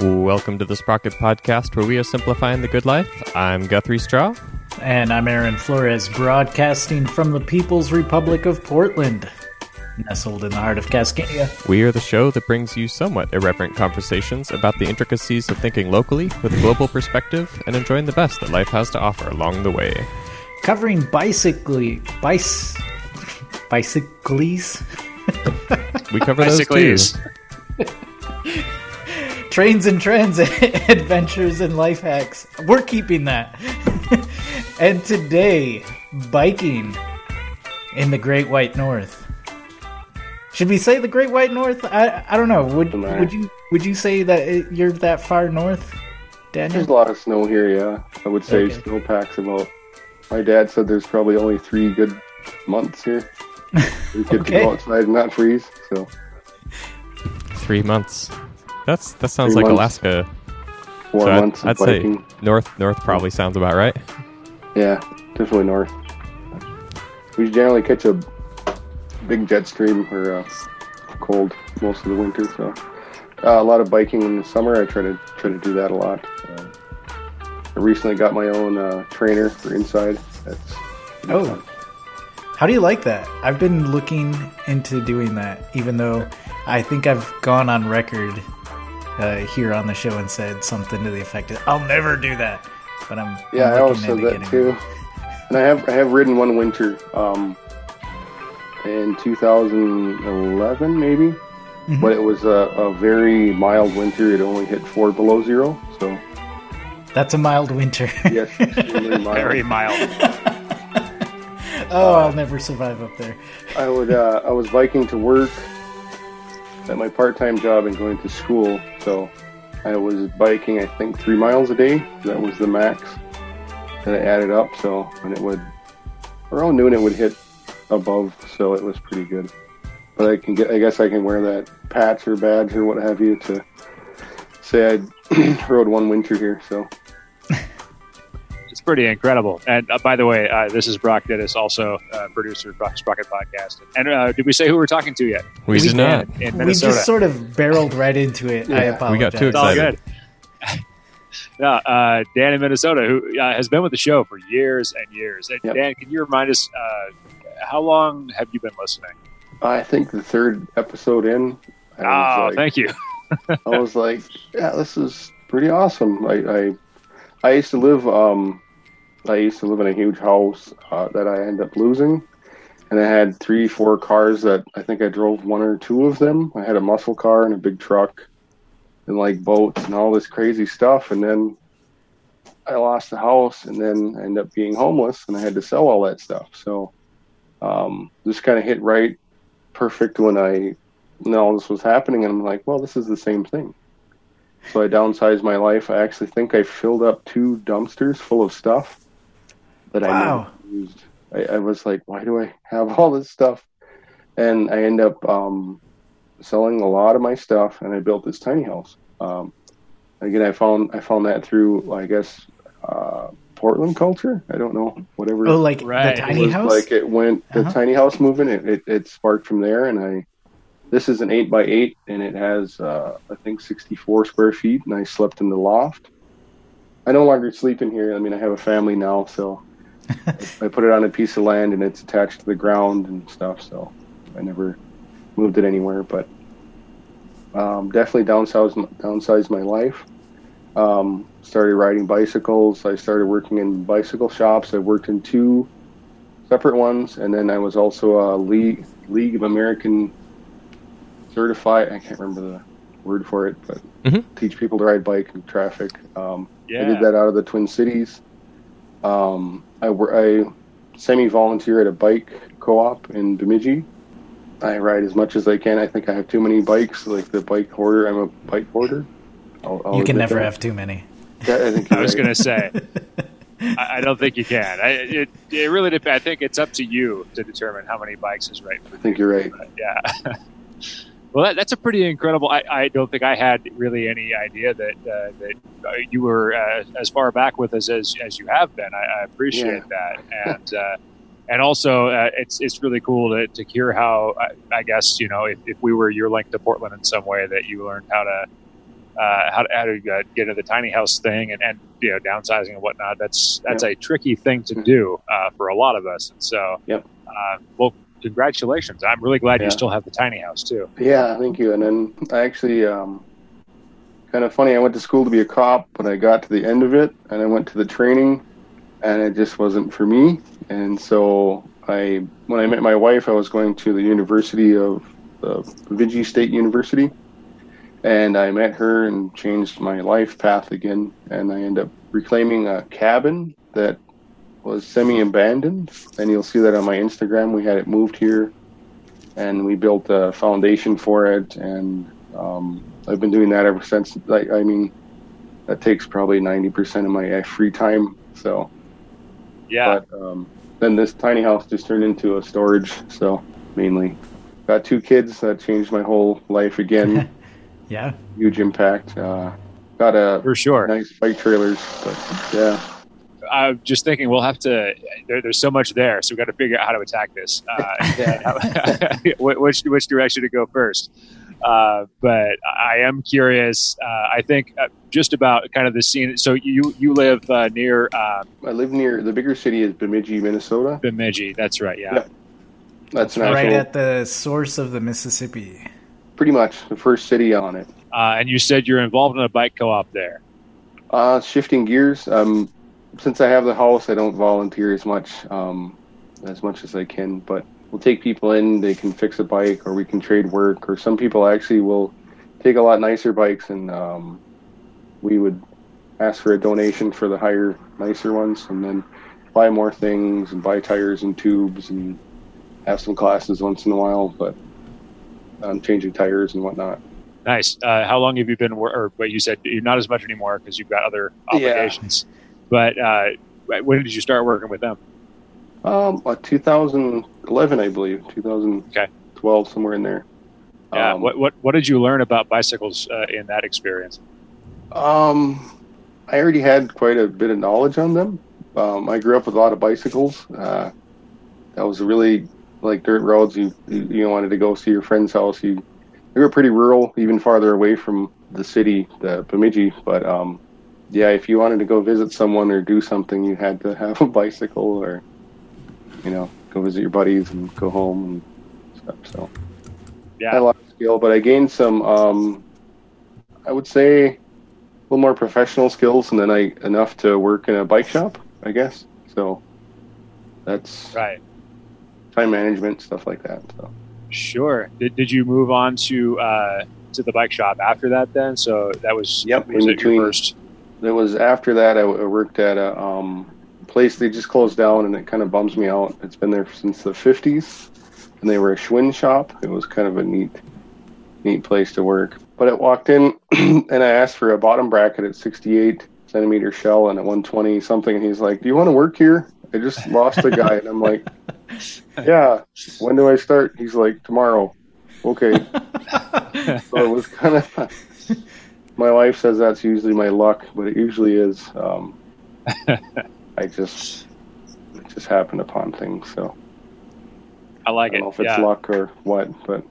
Welcome to the Sprocket Podcast, where we are simplifying the good life. I'm Guthrie Straw. And I'm Aaron Flores, broadcasting from the People's Republic of Portland, nestled in the heart of Cascadia. We are the show that brings you somewhat irreverent conversations about the intricacies of thinking locally with a global perspective and enjoying the best that life has to offer along the way. Covering bicycly, bice, bicycles, We cover those too. Bicycles. trains and transit, adventures and life hacks. We're keeping that. and today, biking in the Great White North. Should we say the Great White North? I I don't know. Would Doesn't would you would you say that it, you're that far north, Daniel? There's a lot of snow here, yeah. I would say Okay. snowpack's about. My dad said there's probably only three good months here. We get Okay. to go outside and not freeze. So Three months. That's that sounds Three like months. Alaska. four So I'd, of I'd say biking. north. North probably sounds about right. Yeah, definitely north. We generally catch a big jet stream or uh, cold most of the winter. So uh, a lot of biking in the summer. I try to try to do that a lot. Uh, I recently got my own uh, trainer for inside. That's Oh. How do you like that? I've been looking into doing that, even though I think I've gone on record uh, here on the show and said something to the effect of, "I'll never do that." But I'm Yeah, I'm I looking also said that too. And I have I have ridden one winter um, in 2011 maybe, Mhm. but it was a, a very mild winter. It only hit four below zero, so That's a mild winter. yes, extremely mild. Very mild. oh, I'll never survive up there. I would uh, I was biking to work at my part time job and going to school, so I was biking I think three miles a day. That was the max that I added up. So when it would around noon it would hit above, so it was pretty good. But I can get I guess I can wear that patch or badge or what have you to say I rode one winter here. So It's pretty incredible. And uh, by the way, uh, this is Brock Dittus, also uh, producer of Brock Sprocket Podcast. And uh, did we say who we're talking to yet? We, We did not. In, in We just sort of barreled right into it. I apologize. we got too it's all excited. good. yeah, uh, Dan in Minnesota, who uh, has been with the show for years and years. And Yep. Dan, can you remind us uh, how long have you been listening? I think the third episode in. I Oh, like- thank you. I was like, yeah, this is pretty awesome. I, I, I used to live, um, I used to live in a huge house uh, that I ended up losing, and I had three, four cars that I think I drove one or two of them. I had a muscle car and a big truck, and like boats and all this crazy stuff. And then I lost the house, and then I ended up being homeless, and I had to sell all that stuff. So um, this kind of hit right perfect when I when all this was happening, and I'm like, well, this is the same thing. So I downsized my life. I actually think I filled up two dumpsters full of stuff that I Wow. never used. I, I was like, why do I have all this stuff? And I end up um, selling a lot of my stuff, and I built this tiny house. Um, again, I found I found that through, I guess, uh, Portland culture. I don't know, whatever. Oh, like Right. the It tiny was house. Like it went the Uh-huh. tiny house movement. It, it, it sparked from there, and I. This is an eight by eight, and it has uh, I think sixty four square feet, and I slept in the loft. I no longer sleep in here. I mean, I have a family now, so I put it on a piece of land, and it's attached to the ground and stuff. So I never moved it anywhere, but um, definitely downsized downsized my life. Um, started riding bicycles. I started working in bicycle shops. I worked in two separate ones, and then I was also a League League of American certified. I can't remember the word for it, but Mhm. teach people to ride bike in traffic. Um, I did that out of the Twin Cities. Um, I, I semi-volunteer at a bike co-op in Bemidji. I ride as much as I can. I think I have too many bikes, like the bike hoarder. I'm a bike hoarder. I'll, I'll you can never that. have too many. That- I, think I was right. going to say, I, I don't think you can. I, it, it really depends. I think it's up to you to determine how many bikes is right for I think you're right. But, yeah. well, that, that's a pretty incredible. I, I don't think I had really any idea that uh, that uh, you were uh, as far back with us as, as you have been. I, I appreciate that, and uh, and also uh, it's it's really cool to, to hear how I, I guess you know if, if we were your link to Portland in some way that you learned how to uh, how, how to uh, get into the tiny house thing and, and you know downsizing and whatnot. That's that's a tricky thing to do uh, for a lot of us. And so, Yep. uh, well, congratulations! I'm really glad Yeah. you still have the tiny house too. Yeah, thank you. And then I actually, um, kind of funny, I went to school to be a cop, but I got to the end of it and I went to the training and it just wasn't for me. And so I, when I met my wife, I was going to the University of uh, Bemidji State University. And I met her and changed my life path again. And I ended up reclaiming a cabin that was semi abandoned. And you'll see that on my Instagram. We had it moved here and we built a foundation for it and um, i've been doing that ever since like i mean that takes probably 90% of my uh, free time so Yeah, but um, then this tiny house just turned into a storage so mainly got two kids that changed my whole life again Yeah. huge impact uh, got a for sure. nice bike trailers but yeah I'm just thinking we'll have to. There, there's so much there, so we've got to figure out how to attack this. Uh, which which direction to go first? Uh, but I am curious. Uh, I think uh, just about kind of the scene. So you you live uh, near uh, i live near the bigger city is bemidji minnesota Bemidji. That's right. Yeah. Yeah. that's an Right actual at the source of the Mississippi. pretty much the first city on it Uh, and you said you're involved in a bike co-op there. Uh, shifting gears. Um, since I have the house, I don't volunteer as much, um, as much as I can. But we'll take people in. They can fix a bike, or we can trade work. Or some people actually will take a lot nicer bikes, and um, we would ask for a donation for the higher, nicer ones, and then buy more things and buy tires and tubes and have some classes once in a while. But um, changing tires and whatnot. Nice. Uh, how long have you been? Wor- or but you said you're not as much anymore because you've got other Yeah. But uh, when did you start working with them? Um, uh, 2011, I believe, 2012, somewhere in there. Yeah. Um, what what what did you learn about bicycles uh, in that experience? Um, I already had quite a bit of knowledge on them. Um, I grew up with a lot of bicycles. Uh, that was really like dirt roads. You, you you wanted to go see your friend's house. You we were pretty rural, even farther away from the city, the Bemidji. But um, yeah, if you wanted to go visit someone or do something, you had to have a bicycle, or you know, go visit your buddies and go home and stuff. So. I Yeah. lot of skill, but I gained some, um, I would say, a little more professional skills, and then I enough to work in a bike shop, I guess. So that's Right. time management stuff like that. So Sure. Did, did you move on to uh, to the bike shop after that? Then, so that was Yep, Was in between. first? It was after that I, w- I worked at a um, place they just closed down, and it kind of bums me out. It's been there since the '50s, and they were a Schwinn shop. It was kind of a neat, neat place to work. But I walked in, and I asked for a bottom bracket at 68 centimeter shell and at 120 something, and he's like, "Do you want to work here?" I just lost a guy, and I'm like, "Yeah." When do I start? He's like, "Tomorrow." Okay. so it was kind of. My wife says that's usually my luck, but it usually is. Um, I just it just happened upon things, so I I like don't it. know if it's yeah. luck or what, but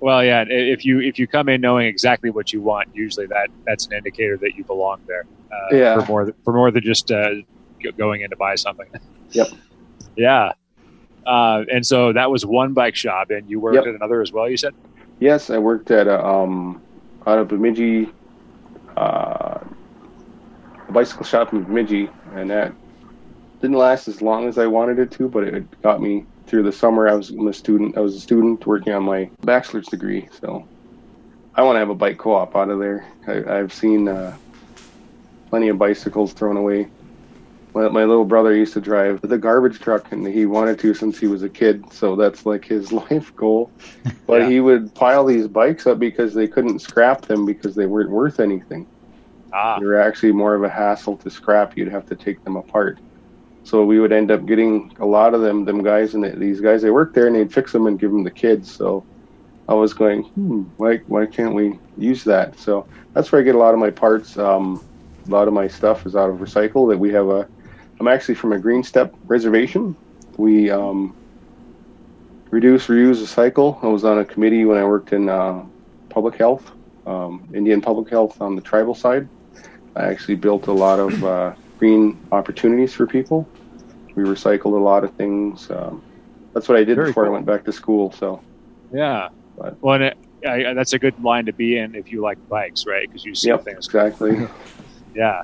Well, yeah. If you if you come in knowing exactly what you want, usually that that's an indicator that you belong there. Uh, Yeah. For more for more than just uh, going in to buy something. Yep. Yeah. Uh, and so that was one bike shop, and you worked Yep. at another as well. You said. yes, I worked at a um, out of Bemidji, uh, a bicycle shop in Bemidji, and that didn't last as long as I wanted it to, but it got me through the summer. I was a student. I was a student working on my bachelor's degree, so I want to have a bike co-op out of there. I, I've seen uh, plenty of bicycles thrown away. My, my little brother used to drive the garbage truck, and he wanted to since he was a kid. So that's like his life goal. But Yeah. he would pile these bikes up because they couldn't scrap them because they weren't worth anything. Ah. They were actually more of a hassle to scrap. You'd have to take them apart. So we would end up getting a lot of them, them guys, and these guys, they worked there and they'd fix them and give them to kids. So I was going, hmm, why, why can't we use that? So that's where I get a lot of my parts. Um, a lot of my stuff is out of recycle. That we have a, I'm actually from a Green Step reservation. We um, reduce, reuse, recycle. I was on a committee when I worked in uh, public health, um, Indian Public Health on the tribal side. I actually built a lot of uh, green opportunities for people. We recycled a lot of things. Um, that's what I did Very before cool. I went back to school. So Yeah. But- well, and it, I, that's a good line to be in if you like bikes, right? Because you see yep, things. exactly. Yeah.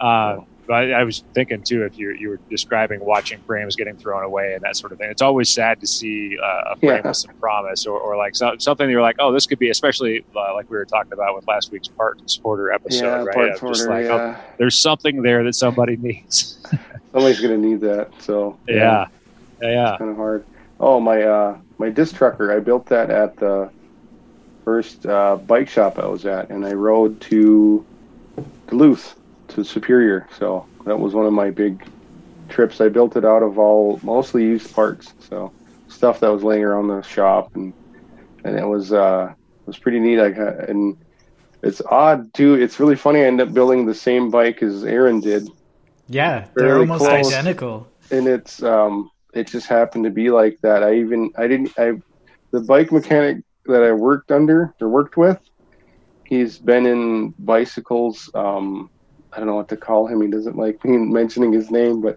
Uh, I, I was thinking too, if you you were describing watching frames getting thrown away and that sort of thing, it's always sad to see uh, a frame Yeah. with some promise or, or like so, something you're like, oh, this could be, especially uh, like we were talking about with last week's part supporter episode, yeah, right? parts Of just order. like, oh, there's something there that somebody needs. somebody's gonna need that. So yeah. Yeah. Yeah. kind of hard. Oh, my uh, my disc trucker. I built that at the first uh, bike shop I was at, and I rode to Duluth to Superior. So that was one of my big trips. I built it out of all mostly used parts, so stuff that was laying around the shop, and and it was uh, it was pretty neat. I got, and it's odd too. It's really funny. I ended up building the same bike as Aaron did, Yeah, they're almost close. identical. and it's um it just happened to be like that. I even I didn't I the bike mechanic that I worked under or worked with, he's been in bicycles. Um, I don't know what to call him. He doesn't like me mentioning his name, but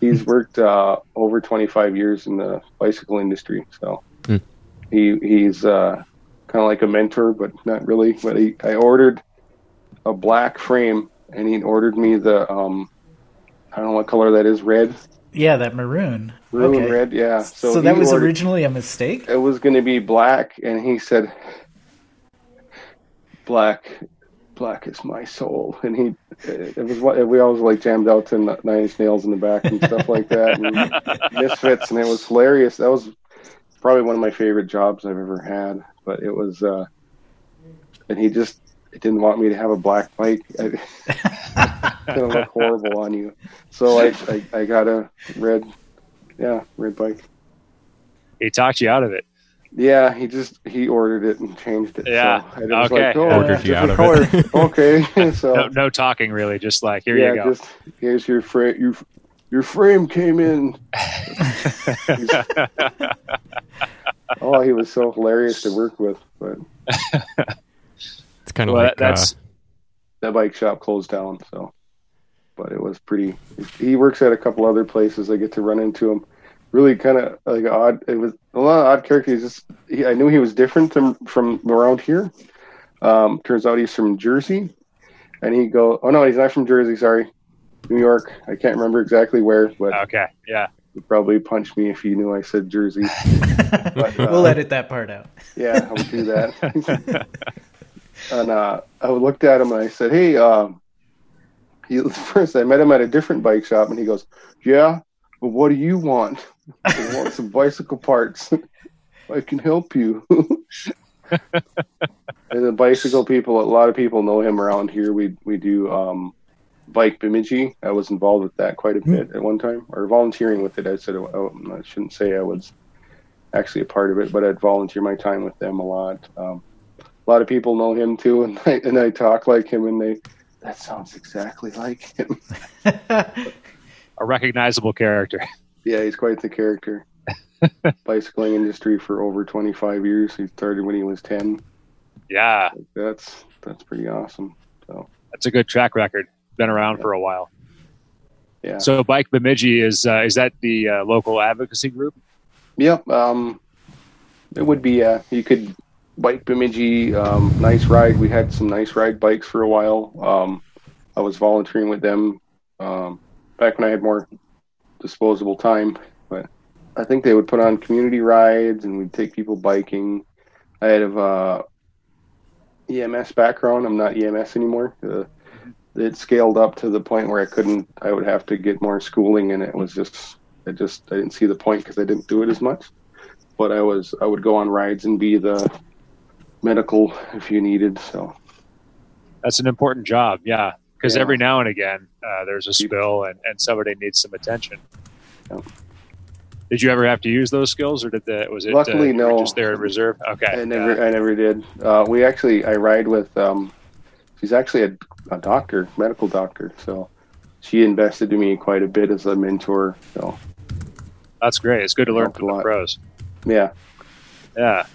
he's worked uh, over 25 years in the bicycle industry. So Hmm. he he's uh, kind of like a mentor, but not really. But he, I ordered a black frame, and he ordered me the um, I don't know what color that is, red. Yeah, that maroon. Maroon okay. red, yeah. So, So, that was ordered- originally a mistake. It was going to be black, and he said, "Black, black is my soul." And he, it was what we always like jammed out to Nine Inch Nails in the back and stuff like that, and Misfits, and it was hilarious. That was probably one of my favorite jobs I've ever had. But it was, uh and he just it didn't want me to have a black bike. I, it's gonna look horrible on you. So I, I, I got a red, yeah, red bike. He talked you out of it. Yeah, he just he ordered it and changed it. Yeah, so I was okay. like, oh, Ordered you out different of it. okay, so No, no talking really. Just like here yeah, you go. just here's your frame. Your your frame came in. oh, he was so hilarious to work with, but It's kind of well, like that's uh, that bike shop closed down. So, but it was pretty. He works at a couple other places. I get to run into him. Really, kind of like odd. It was a lot of odd characters. Just he, I knew he was different from from around here. Um, turns out he's from Jersey, and he go. Oh no, he's not from Jersey. Sorry, New York. I can't remember exactly where, but okay. Yeah. he'd probably punch me if he knew I said Jersey. But, uh, we'll edit that part out. Yeah, I'll do that. and uh, I looked at him and I said, "Hey, um, he, first I met him at a different bike shop, and he goes, "Yeah, but what do you want? I want some bicycle parts. I can help you." and the bicycle people, a lot of people know him around here. We we do um, bike Bemidji. I was involved with that quite a bit at one time, or volunteering with it. I said oh, I shouldn't say I was actually a part of it, but I'd volunteer my time with them a lot. Um, a lot of people know him too, and I, and I talk like him, and they that sounds exactly like him. A recognizable character. Yeah, he's quite the character. Bicycling industry for over 25 years. He started when he was 10. Yeah. That's that's pretty awesome. So that's a good track record. Been around for a while. Yeah. So Bike Bemidji is uh, is that the uh, local advocacy group? Yep. Um, it would be. Uh, you could bike Bemidji. Um, nice ride. We had some nice ride bikes for a while. Um, I was volunteering with them um, back when I had more disposable time. But I think they would put on community rides and we'd take people biking. I had a uh, EMS background. I'm not EMS anymore. Uh, it scaled up to the point where I couldn't. I would have to get more schooling, and it was just I just I didn't see the point because I didn't do it as much. But I was I would go on rides and be the medical if you needed. So That's an important job. Yeah. Because Yeah. every now and again uh, there's a spill and, and somebody needs some attention. Yeah. Did you ever have to use those skills, or did the was it Luckily, uh, no. just there in reserve? Okay, I never I never did. Uh, we actually I ride with um, she's actually a, a doctor, medical doctor. So she invested in me quite a bit as a mentor. So that's great. It's good to learn from the pros. yeah, Yeah.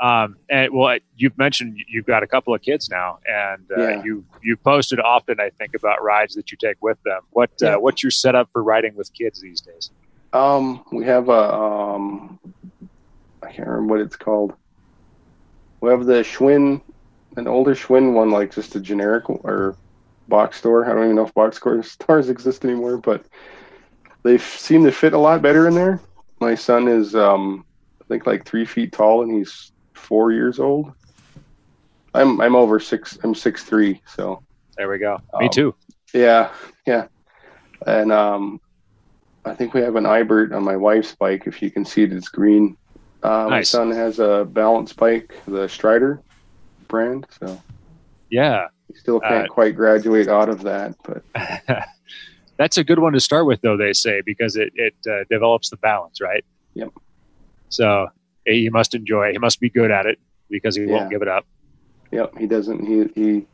Um, and well, you've mentioned you've got a couple of kids now, and uh, Yeah. you you posted often, I think, about rides that you take with them. What Yeah. uh, what's your setup for riding with kids these days? Um, we have a um, I can't remember what it's called. We have the Schwinn, an older Schwinn one, like just a generic or box store. I don't even know if box store- stores exist anymore, but they seem to fit a lot better in there. My son is, um, I think, like three feet tall, and he's four years old. I'm I'm over six. I'm six three, so There we go. Me Um, too. yeah, yeah. And um, I think we have an iBert on my wife's bike. If you can see it, it's green. Uh, My son has a balance bike, the Strider brand. So Yeah, he still can't Uh, quite graduate out of that. But that's a good one to start with, though they say, because it it uh, develops the balance, right? Yep. So he must enjoy. it. He must be good at it because he Yeah. won't give it up. yep, he doesn't. He he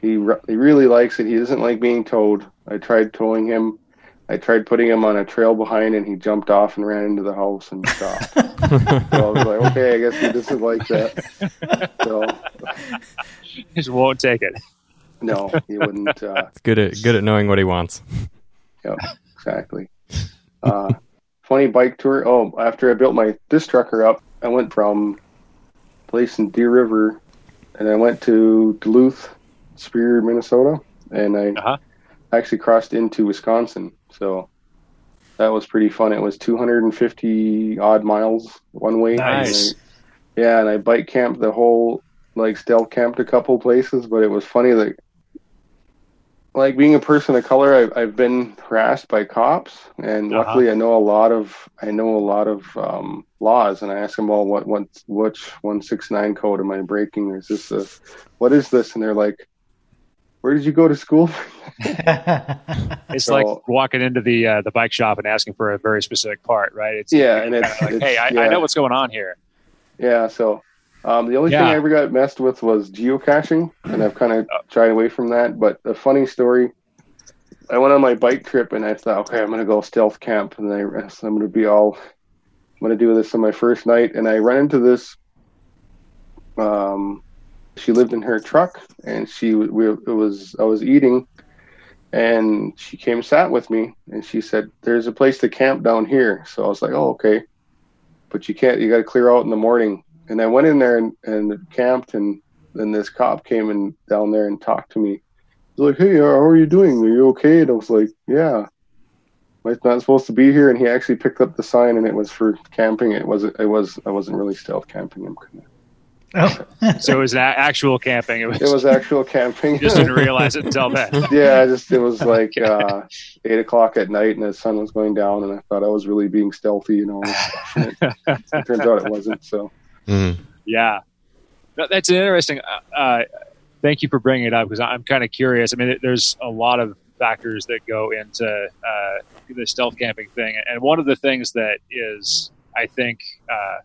he re- he really likes it. He doesn't like being towed. I tried towing him. I tried putting him on a trail behind, and he jumped off and ran into the house and stopped. so I was like, okay, I guess he doesn't like that. So He just won't take it. no, he wouldn't. Uh, good at good at knowing what he wants. Yep, exactly. Uh, funny bike tour. Oh, after I built my disc trucker up, I went from place in Deer River, and I went to Duluth, Superior, Minnesota, and I Uh-huh. actually crossed into Wisconsin. So that was pretty fun. It was 250 odd miles one way. Nice. And I- yeah, and I bike camped the whole, like stealth camped a couple places, but it was funny that like being a person of color, I've, I've been harassed by cops, and Uh-huh. luckily I know a lot of I know a lot of um, laws. And I ask them, well, what what which one six nine code am I breaking? Is this a what is this? And they're like, where did you go to school? It's So- like walking into the uh, the bike shop and asking for a very specific part, right? It's Yeah, and it's- like, it's- hey, I, I yeah. know what's going on here. yeah, so um, the only Yeah. thing I ever got messed with was geocaching, and I've kind of tried away from that. But a funny story. I went on my bike trip and I thought, okay, I'm gonna go stealth camp, and I, I'm gonna be all, I'm gonna do this on my first night, and I run into this. Um, she lived in her truck, and she we it was I was eating, and she came sat with me, and she said, "There's a place to camp down here." So I was like, "Oh, okay," but you can't. You got to clear out in the morning. And I went in there and, and camped, and then this cop came and down there and talked to me. He's like, "Hey, how are you doing? Are you okay?" And I was like, "Yeah." Am I not supposed to be here? And he actually picked up the sign, and it was for camping. It wasn't. It was. I wasn't really stealth camping. I'm kinda- oh. So it was a- actual camping. It was, It was actual camping. just didn't realize it until then. yeah, I just it was like uh, eight o'clock at night, and the sun was going down, and I thought I was really being stealthy, you know. And it, it turns out it wasn't. So Mhm. Yeah, No, that's interesting. Uh, Uh, thank you for bringing it up because I'm kind of curious. I mean, there's a lot of factors that go into uh, the stealth camping thing, and one of the things that is, I think, uh,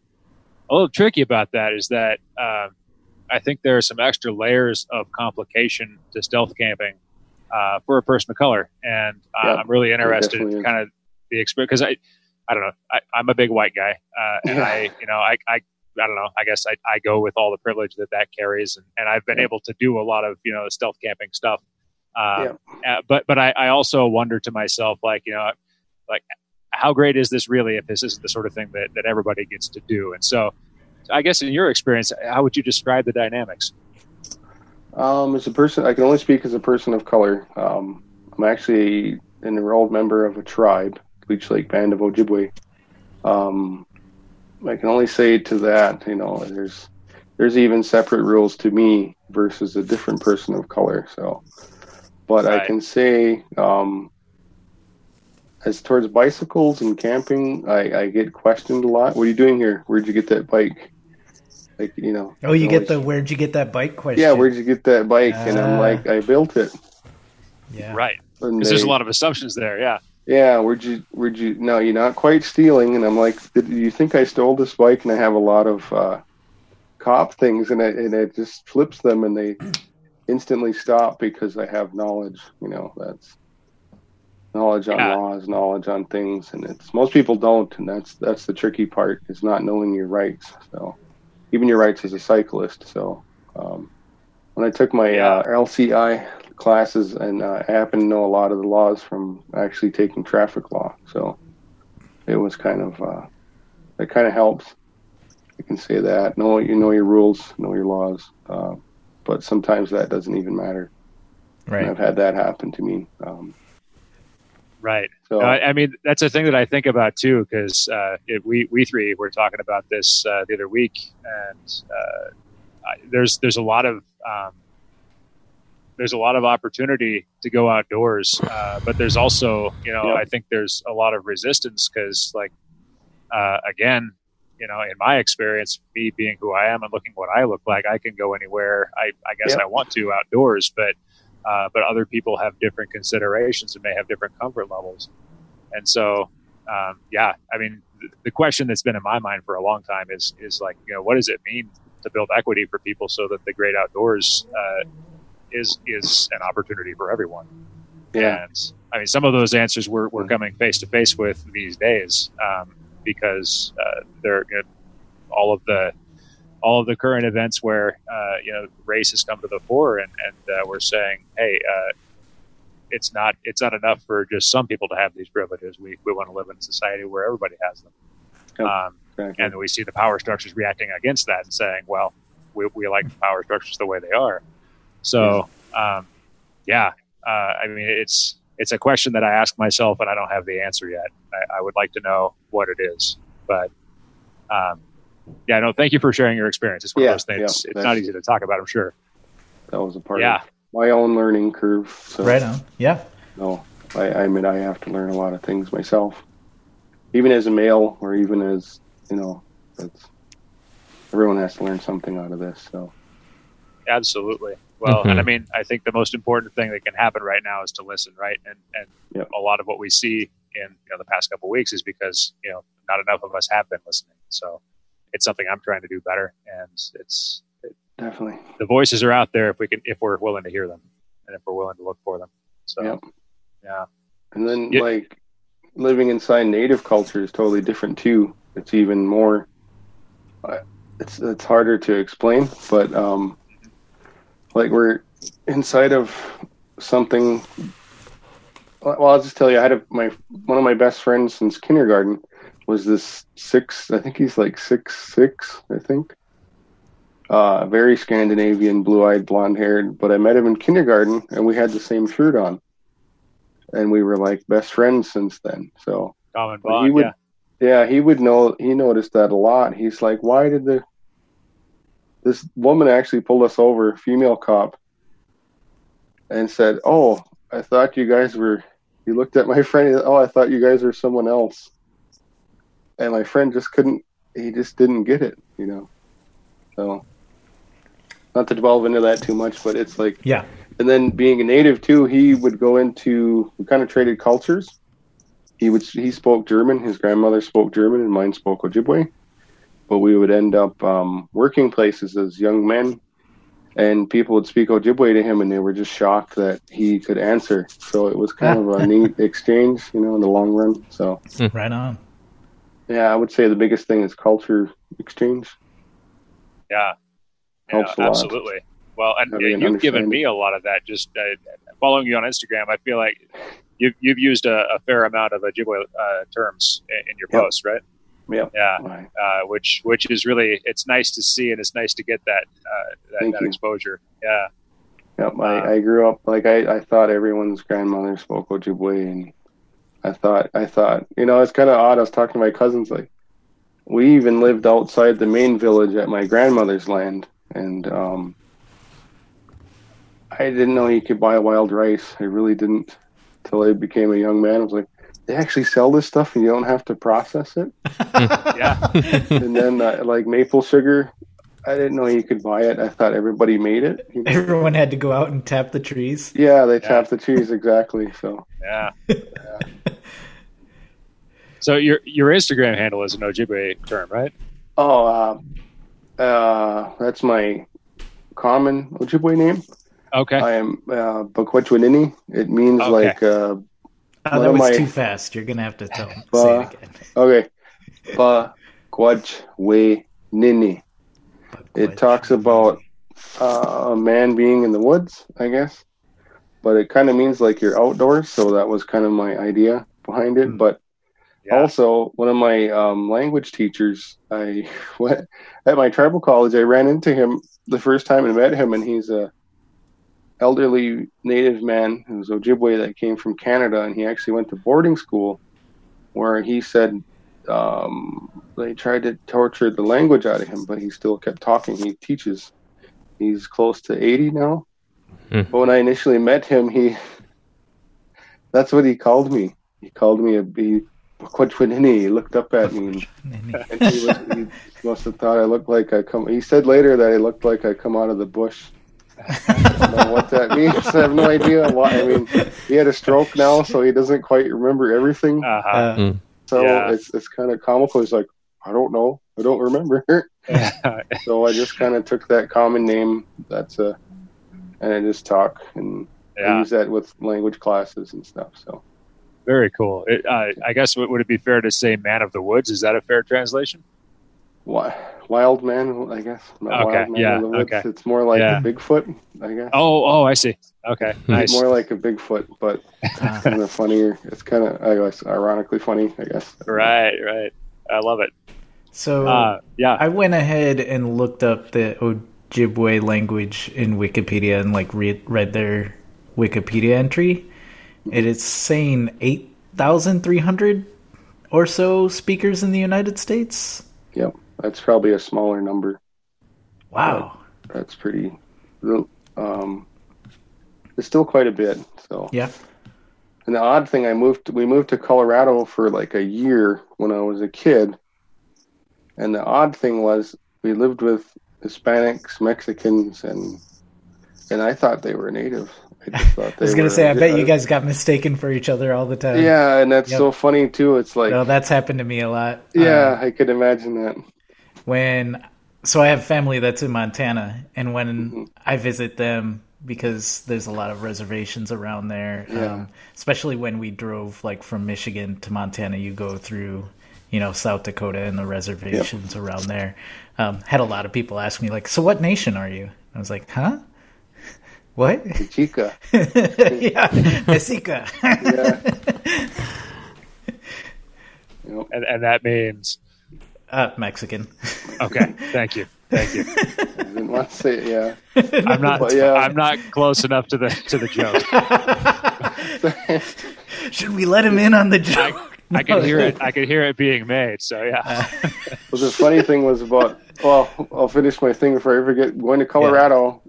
a little tricky about that is that um, I think there are some extra layers of complication to stealth camping uh, for a person of color, and uh, Yeah, I'm really interested in kind of the experience because I, I don't know, I, I'm a big white guy, uh, and Yeah. I, you know, I, I I don't know. I guess I, I go with all the privilege that that carries, and, and I've been Yeah. able to do a lot of you know stealth camping stuff. Um, uh, but but I, I also wonder to myself, like you know, like how great is this really if this isn't the sort of thing that, that everybody gets to do? And so, I guess in your experience, how would you describe the dynamics? Um, as a person, I can only speak as a person of color. Um, I'm actually an enrolled member of a tribe, Leech Lake Band of Ojibwe. Um, I can only say to that, you know, there's there's even separate rules to me versus a different person of color. So, but I can say, um, as towards bicycles and camping, I, I get questioned a lot. What are you doing here? Where'd you get that bike? Like, you know. Oh, you always- get the where'd you get that bike question? yeah, where'd you get that bike? and I'm Ah. like, I built it. Yeah. Right. because there's a lot of assumptions there. Yeah, Yeah, where'd you, where'd you? No, you're not quite stealing. And I'm like, did you think I stole this bike? And I have a lot of uh, cop things, and it, and it just flips them, and they instantly stop because I have knowledge. You know, that's knowledge on Yeah. laws, knowledge on things, and it's most people don't, and that's that's the tricky part is not knowing your rights. So even your rights as a cyclist. So um, when I took my uh, LCI classes, and uh, I happen to know a lot of the laws from actually taking traffic law, so it was kind of uh, it kind of helps. I can say that know you know your rules, know your laws, uh, but sometimes that doesn't even matter. And Right. I've had that happen to me. Um, Right. so No, I I mean, that's a thing that I think about too, because uh, we we three were talking about this uh, the other week, and uh, I, there's there's a lot of um, there's a lot of opportunity to go outdoors, uh, but there's also you know Yeah. I think there's a lot of resistance because like uh, again, you know, in my experience, me being who I am and looking what I look like, I can go anywhere I, I guess Yeah. I want to outdoors, but uh, but other people have different considerations and may have different comfort levels. And so, um, yeah, I mean, the, the question that's been in my mind for a long time is is like, you know, what does it mean to build equity for people so that the great outdoors uh, is is an opportunity for everyone? yeah, And I mean, some of those answers we're, we're coming face to face with these days um, because uh, they're you know, all of the all of the current events where uh, you know race has come to the fore, and, and uh, we're saying, hey, uh, it's not it's not enough for just some people to have these privileges. We we want to live in a society where everybody has them. Yep. Um, exactly. and we see the power structures reacting against that and saying, well, we, we like the power structures the way they are. So, um, yeah, uh, I mean, it's it's a question that I ask myself, and I don't have the answer yet. I, I would like to know what it is, but um, yeah, no, thank you for sharing your experience. It's one Yeah, of those things. yeah, it's that's- not easy to talk about, I'm sure. that was a part Yeah. of my own learning curve. So Right on. Yeah. no, I, I admit I have to learn a lot of things myself, even as a male, or even as you know, that's everyone has to learn something out of this. So Absolutely. Well, Mhm. and I mean, I think the most important thing that can happen right now is to listen, right? And and Yep. a lot of what we see in you know, the past couple of weeks is because you know not enough of us have been listening. So it's something I'm trying to do better, and it's definitely, the voices are out there if we can if we're willing to hear them and if we're willing to look for them. So Yep. yeah, and then Yeah. like living inside native culture is totally different too. It's even more. uh, It's it's harder to explain, but um, like we're inside of something. Well, I'll just tell you, I had a, my one of my best friends since kindergarten was this six. I think he's like six six. I think. Uh, very Scandinavian, blue-eyed, blonde-haired. But I met him in kindergarten, and we had the same shirt on, and we were like best friends since then. So common bond. he would- yeah, yeah, he would know. He noticed that a lot. He's like, "Why did the this woman actually pulled us over, female cop, and said, "Oh, I thought you guys were." He looked at my friend. Oh, I thought you guys were someone else. And my friend just couldn't. He just didn't get it, you know. So, not to delve into that too much, but it's like Yeah. and then being a native too, he would go into we kind of traded cultures. He would he spoke German. His grandmother spoke German, and mine spoke Ojibwe. But we would end up um, working places as young men, and people would speak Ojibwe to him, and they were just shocked that he could answer. So it was kind of a neat exchange, you know, in the long run. So Right on. yeah, I would say the biggest thing is culture exchange. yeah, yeah, Helps a lot. absolutely. Well, and Having you've given me a lot of that. Just uh, following you on Instagram, I feel like you've you've used a, a fair amount of Ojibwe uh, terms in, in your Yep. posts, right? Yep. Yeah, Right. uh, which which is really it's nice to see and it's nice to get that uh, that, that exposure. Yeah, Yep, Uh, I, I grew up like I, I thought everyone's grandmother spoke Ojibwe, and I thought I thought you know it's kind of odd. I was talking to my cousins like we even lived outside the main village at my grandmother's land, and um, I didn't know you could buy wild rice. I really didn't till I became a young man. I was like, they actually sell this stuff, and you don't have to process it. yeah, and then uh, like maple sugar, I didn't know you could buy it. I thought everybody made it. you know? Everyone had to go out and tap the trees. Yeah, they Yeah. tap the trees exactly. So. yeah. So your your Instagram handle is an Ojibwe term, right? Oh, uh, uh, that's my common Ojibwe name. Okay. I am uh, bugwajiniinii. It means Okay. like uh, Oh, One that was my- too fast. You're gonna have to tell say Uh, it again. okay, bugwajiniinii. it talks about uh, a man being in the woods, I guess. But it kind of means like you're outdoors, so that was kind of my idea behind it. Hmm. But Yeah. also, one of my um, language teachers, I went at my tribal college. I ran into him the first time and met him, and he's a elderly native man who's Ojibwe that came from Canada, and he actually went to boarding school, where he said um, they tried to torture the language out of him, but he still kept talking. He teaches. He's close to eighty now. Hmm. But when I initially met him, he that's what he called me. He called me a he Quachwanini. He looked up at me and, and he, was, he must have thought I looked like I come. He said later that I looked like I come out of the bush. I don't know what that means. I have no idea why. I mean, he had a stroke now, so he doesn't quite remember everything. Uh-huh. Uh, So Yeah. it's it's kind of comical. He's like, I don't know, I don't remember. so I just kind of took that common name. That's a, and I just talk and I yeah. use that with language classes and stuff. So Very cool. It, uh, I guess would would it be fair to say "man of the woods"? Is that a fair translation? wi- wild man, I guess. Not Okay, wild man yeah, the woods. okay. It's more like Yeah. a Bigfoot, I guess. Oh, oh, I see. Okay, nice. More like a Bigfoot, but kind of funnier. It's kind of, I guess, ironically funny, I guess. Right, right. I love it. so Uh, yeah. I went ahead and looked up the Ojibwe language in Wikipedia and like read read their Wikipedia entry. It's saying eight thousand three hundred or so speakers in the United States. Yep. That's probably a smaller number. Wow. That's pretty, um, it's still quite a bit. So, Yeah. And the odd thing, I moved. We moved to Colorado for like a year when I was a kid, and the odd thing was we lived with Hispanics, Mexicans, and and I thought they were native. I just thought I was gonna say, I bet you guys got mistaken for each other all the time. Yeah, and that's Yep. so funny too. It's like, No, that's happened to me a lot. yeah, Um, I could imagine that. When so I have family that's in Montana, and when Mm-hmm. I visit them because there's a lot of reservations around there, Yeah. um, especially when we drove like from Michigan to Montana, you go through you know South Dakota and the reservations around there. Um, had a lot of people ask me like, "So what nation are you?" I was like, "Huh." What? Chica. yeah, Mexica. Yeah. Yep. and, and that means uh, Mexican. okay. Thank you. Thank you. I didn't want to say it. Yeah. I'm not. But, yeah. I'm not close enough to the to the joke. Should we let him in on the joke? I can hear it. I can hear it being made. So yeah. Well, the funny thing was about. Well, I'll finish my thing before I forget. Going to Colorado,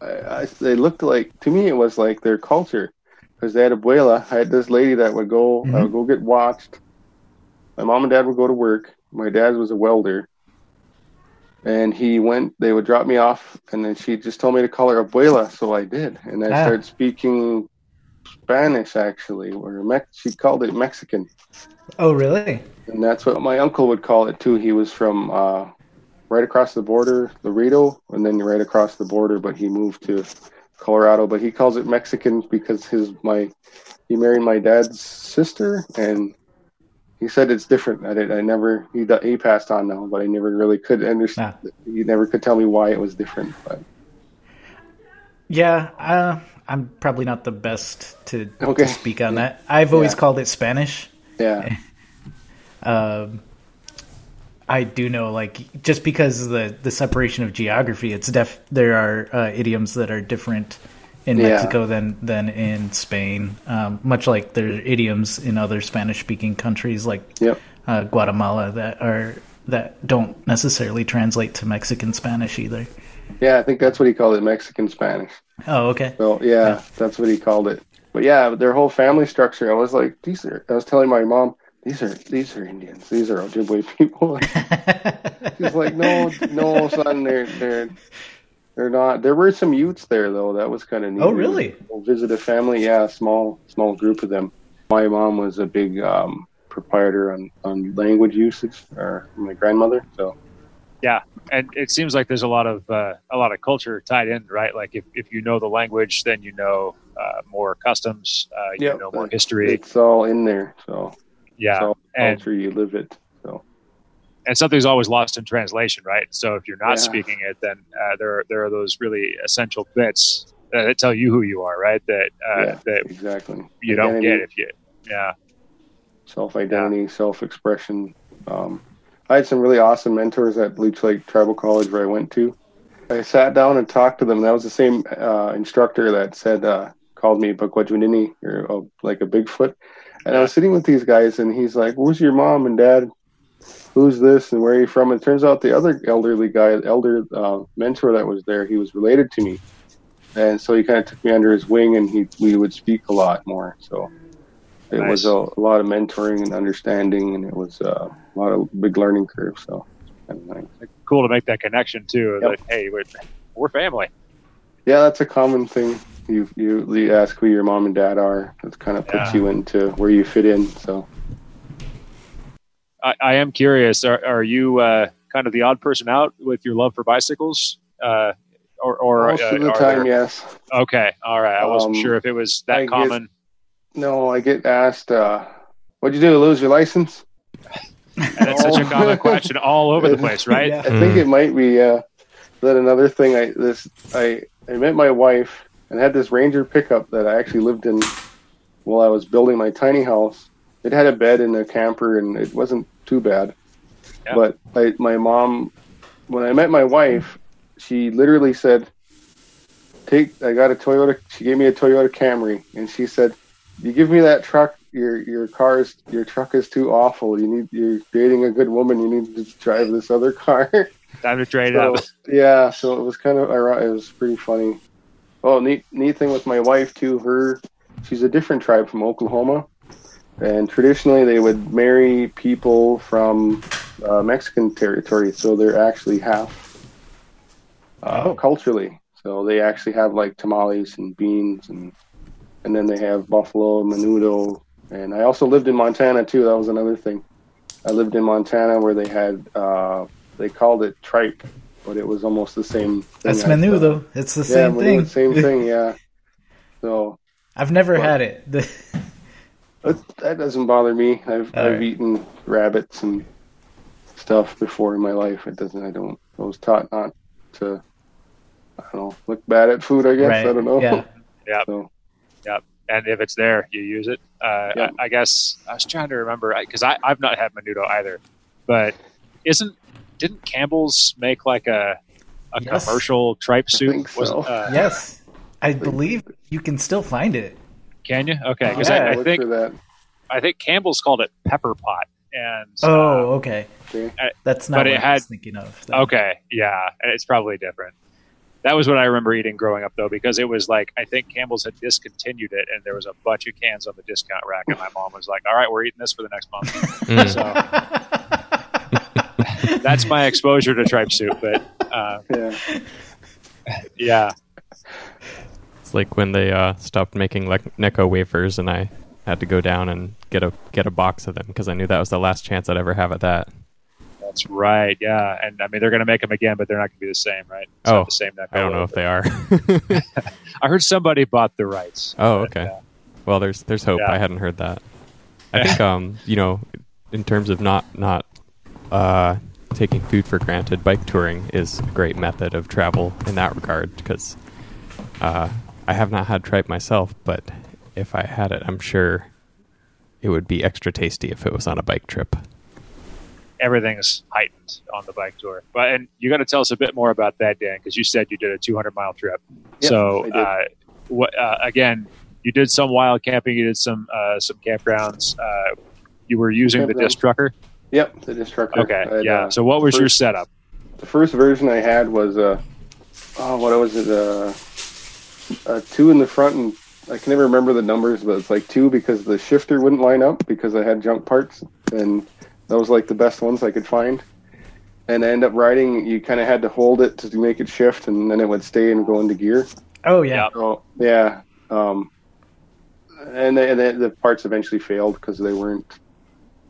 I, I, they looked like to me it was like their culture because they had abuela. I had this lady that would go. I would go get watched. My mom and dad would go to work. My dad was a welder, and he went. They would drop me off, and then she just told me to call her abuela, so I did, and I Ah. started speaking Spanish actually, or Mex- she called it Mexican. Oh, really? And that's what my uncle would call it too. He was from uh, right across the border, Laredo, and then right across the border, but he moved to Colorado. But he calls it Mexican because his my he married my dad's sister, and he said it's different. I did. I never he he passed on now, but I never really could understand. He never could tell me why it was different. But Yeah, uh, I'm probably not the best to, Okay. to speak on that. I've always Yeah. called it Spanish. yeah, Um, I do know, like, just because of the the separation of geography, it's def. There are uh, idioms that are different in Yeah. Mexico than than in Spain. Um, much like there are idioms in other Spanish speaking countries, like yep, uh, Guatemala, that are that don't necessarily translate to Mexican Spanish either. yeah. I think that's what he called it, Mexican Spanish. Oh, okay. So yeah, that's what he called it. But yeah, their whole family structure. I was like, these are. I was telling my mom, these are these are Indians. These are Ojibwe people. She's like, no, no, son, they're they're they're not. There were some Utes there though. That was kind of neat. Oh, really? We'll visit a family. Yeah, small small group of them. My mom was a big um, proprietor on on language usage, or my grandmother. So Yeah, and it seems like there's a lot of uh, a lot of culture tied in, right? Like if, if you know the language, then you know uh, more customs, uh, you Yep. know more history. it's all in there. So Yeah, it's all and culture. You live it. And something's always lost in translation, right? So if you're not Yeah. speaking it, then uh, there are, there are those really essential bits that tell you who you are, right? That uh, Yeah. that exactly. you don't get if you, yeah, self identity, self expression. Um, I had some really awesome mentors at Leech Lake Tribal College where I went to. I sat down and talked to them. That was the same uh, instructor that said, uh, called me bugwajiniinii, or uh, like a Bigfoot. And I was sitting with these guys, and he's like, Who's your mom and dad? Who's this and where are you from? And it turns out the other elderly guy, elder uh, mentor that was there, he was related to me. And so he kind of took me under his wing, and he we would speak a lot more. So it was a, a lot of mentoring and understanding, and it was uh, a lot of big learning curve. So, kind of nice. cool to make that connection too. Yep. That hey, we're, we're family. yeah, that's a common thing. You you you ask who your mom and dad are. That kind of puts Yeah. you into where you fit in. So I, I am curious. Are, are you uh, kind of the odd person out with your love for bicycles? Uh, or, or most uh, of the time, there- yes. Okay, all right. I wasn't Um, sure if it was that I get- common. No, I get asked, uh, "What'd you do? To lose your license?" That's such a common question all over the place, right? Yeah. I think it might be. Uh, that another thing. I this I I met my wife and had this Ranger pickup that I actually lived in while I was building my tiny house. It had a bed and a camper, and it wasn't too bad. Yeah. But I, my mom, when I met my wife, she literally said, "Take." I got a Toyota. She gave me a Toyota Camry, and she said, "You give me that truck." Your your car is your truck is too awful. You need you're dating a good woman. You need to drive this other car. Time to trade So, up. yeah, so it was kind of ironic. It was pretty funny. Oh, neat neat thing with my wife too. Her, she's a different tribe from Oklahoma, and traditionally they would marry people from uh, Mexican territory, so they're actually half uh, Oh. culturally. So they actually have like tamales and beans, and and then they have buffalo, menudo, and I also lived in Montana too. That was another thing. I lived in Montana where they had uh, they called it tripe, but it was almost the same. That's menudo. uh. It's the yeah, same menu, thing. Same thing, yeah. So I've never But- had it. The- that, that doesn't bother me. I've All I've right. eaten rabbits and stuff before in my life. It doesn't. I don't. I was taught not to. I don't know. Look bad at food. I guess right. I don't know. Yeah. So and if it's there, you use it. Uh, Yeah. I, I guess I was trying to remember because I, I've not had menudo either, but isn't didn't Campbell's make like a a Yes. commercial tripe soup? think so. Wasn't- uh, Yes. I believe you can still find it. Can you? Okay, because Yeah, I, I think that. I think Campbell's called it pepper pot, and Oh, uh, okay. Okay. That's not but what it I was had- thinking of. though. Okay, yeah, and it's probably different. That was what I remember eating growing up, though, because it was like I think Campbell's had discontinued it, and there was a bunch of cans on the discount rack, and my mom was like, "All right, we're eating this for the next month." Mm. So that's my exposure to tripe soup. But uh, Yeah. yeah, It's like when they uh, stopped making like Necco wafers, and I had to go down and get a get a box of them because I knew that was the last chance I'd ever have at that. that's right. Yeah, and I mean they're going to make them again, but they're not going to be the same, right? It's Oh, the same. Necco I don't know if they are. I heard somebody bought the rights. oh, okay. uh, Well, there's there's hope. Yeah. I hadn't heard that. I think um you know in terms of not not uh taking food for granted, bike touring is a great method of travel in that regard because uh, I have not had tripe myself, but if I had it, I'm sure it would be extra tasty if it was on a bike trip. everything's heightened on the bike tour. But and you got to tell us a bit more about that, Dan, because you said you did a 200 mile trip. Yep, so uh, what uh, again? You did some wild camping. You did some uh, some campgrounds. Uh, you were using the disc trucker. Yep. The disc trucker. Okay, I had, yeah. uh, so what was your setup? the first version I had was uh, oh, what was it? Uh, two in the front, and I can never remember the numbers, but it's like two because the shifter wouldn't line up because I had junk parts, and that was like the best ones I could find. And I end up riding. You kind of had to hold it to make it shift, and then it would stay and go into gear. Oh yeah. Oh yeah, um, and, the, and the, the parts eventually failed because they weren't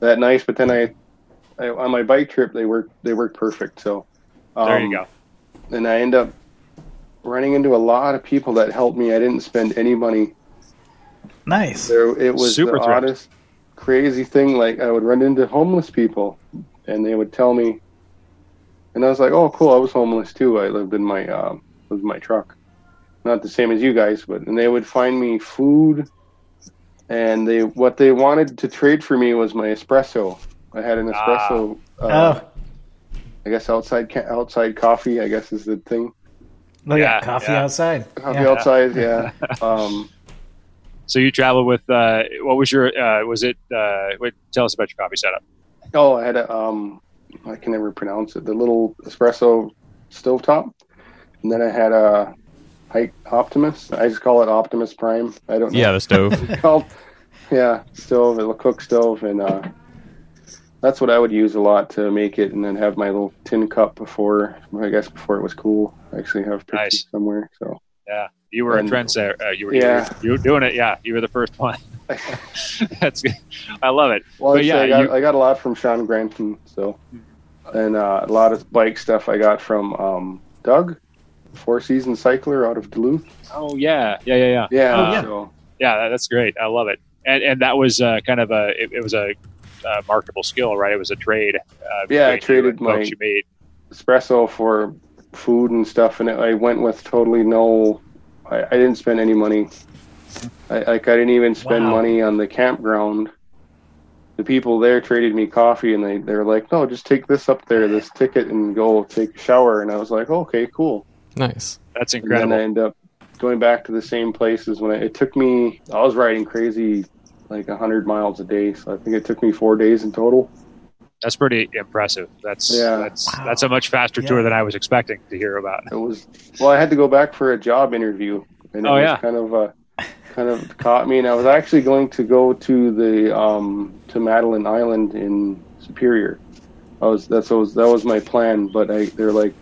that nice. But then I, I, on my bike trip, they worked they worked perfect. So um, There you go. And I end up running into a lot of people that helped me. I didn't spend any money. Nice. There, it was Super the thrift. oddest, crazy thing. Like I would run into homeless people, and they would tell me, and I was like, "Oh, cool! I was homeless too. I lived in my um, lived in my truck, not the same as you guys, but." And they would find me food, and they what they wanted to trade for me was my espresso. I had an espresso. Uh, oh, I guess outside outside coffee. I guess is the thing. Look Yeah, at coffee yeah. outside. Coffee Yeah. outside, yeah. Um, So you travel with uh, what was your uh, was it? Uh, what, tell us about your coffee setup. oh, I had a um, I can never pronounce it. The little espresso stovetop, and then I had a Hike Optimus. I just call it Optimus Prime. I don't know. Yeah, the stove. Called yeah stove, a cook stove, and uh, that's what I would use a lot to make it, and then have my little tin cup before. I guess before it was cool. I actually have pictures Nice. somewhere. So Yeah, you were And- a trendsetter. Uh, you were Yeah. you, were, you were doing it. Yeah, you were the first one. That's good. I love it. Well, But yeah, I got you- I got a lot from Sean Granton, so and uh, a lot of bike stuff I got from um, Doug, Four Season Cycler out of Duluth. Oh yeah, yeah, yeah, yeah. Yeah, Oh, yeah. So, Yeah, that's great. I love it. And and that was uh, kind of a it, it was a uh, marketable skill, right? It was a trade. Uh, Yeah, I traded my- you made. espresso for food and stuff, and I went with totally no. I, I didn't spend any money. I, like I didn't even spend Wow. money on the campground. The people there traded me coffee, and they they're like, "No, just take this up there, this ticket, and go take a shower." And I was like, "Okay, cool." nice. That's And incredible. then I end up going back to the same places when I, it took me. I was riding crazy, like hundred miles a day. So I think it took me four days in total. That's pretty impressive. That's Yeah. that's Wow. that's a much faster Yeah. tour than I was expecting to hear about. It was well. I had to go back for a job interview, and it Oh, was yeah. kind of uh, kind of caught me. And I was actually going to go to the um, to Madeline Island in Superior. I was that's was that was my plan. But I they're like,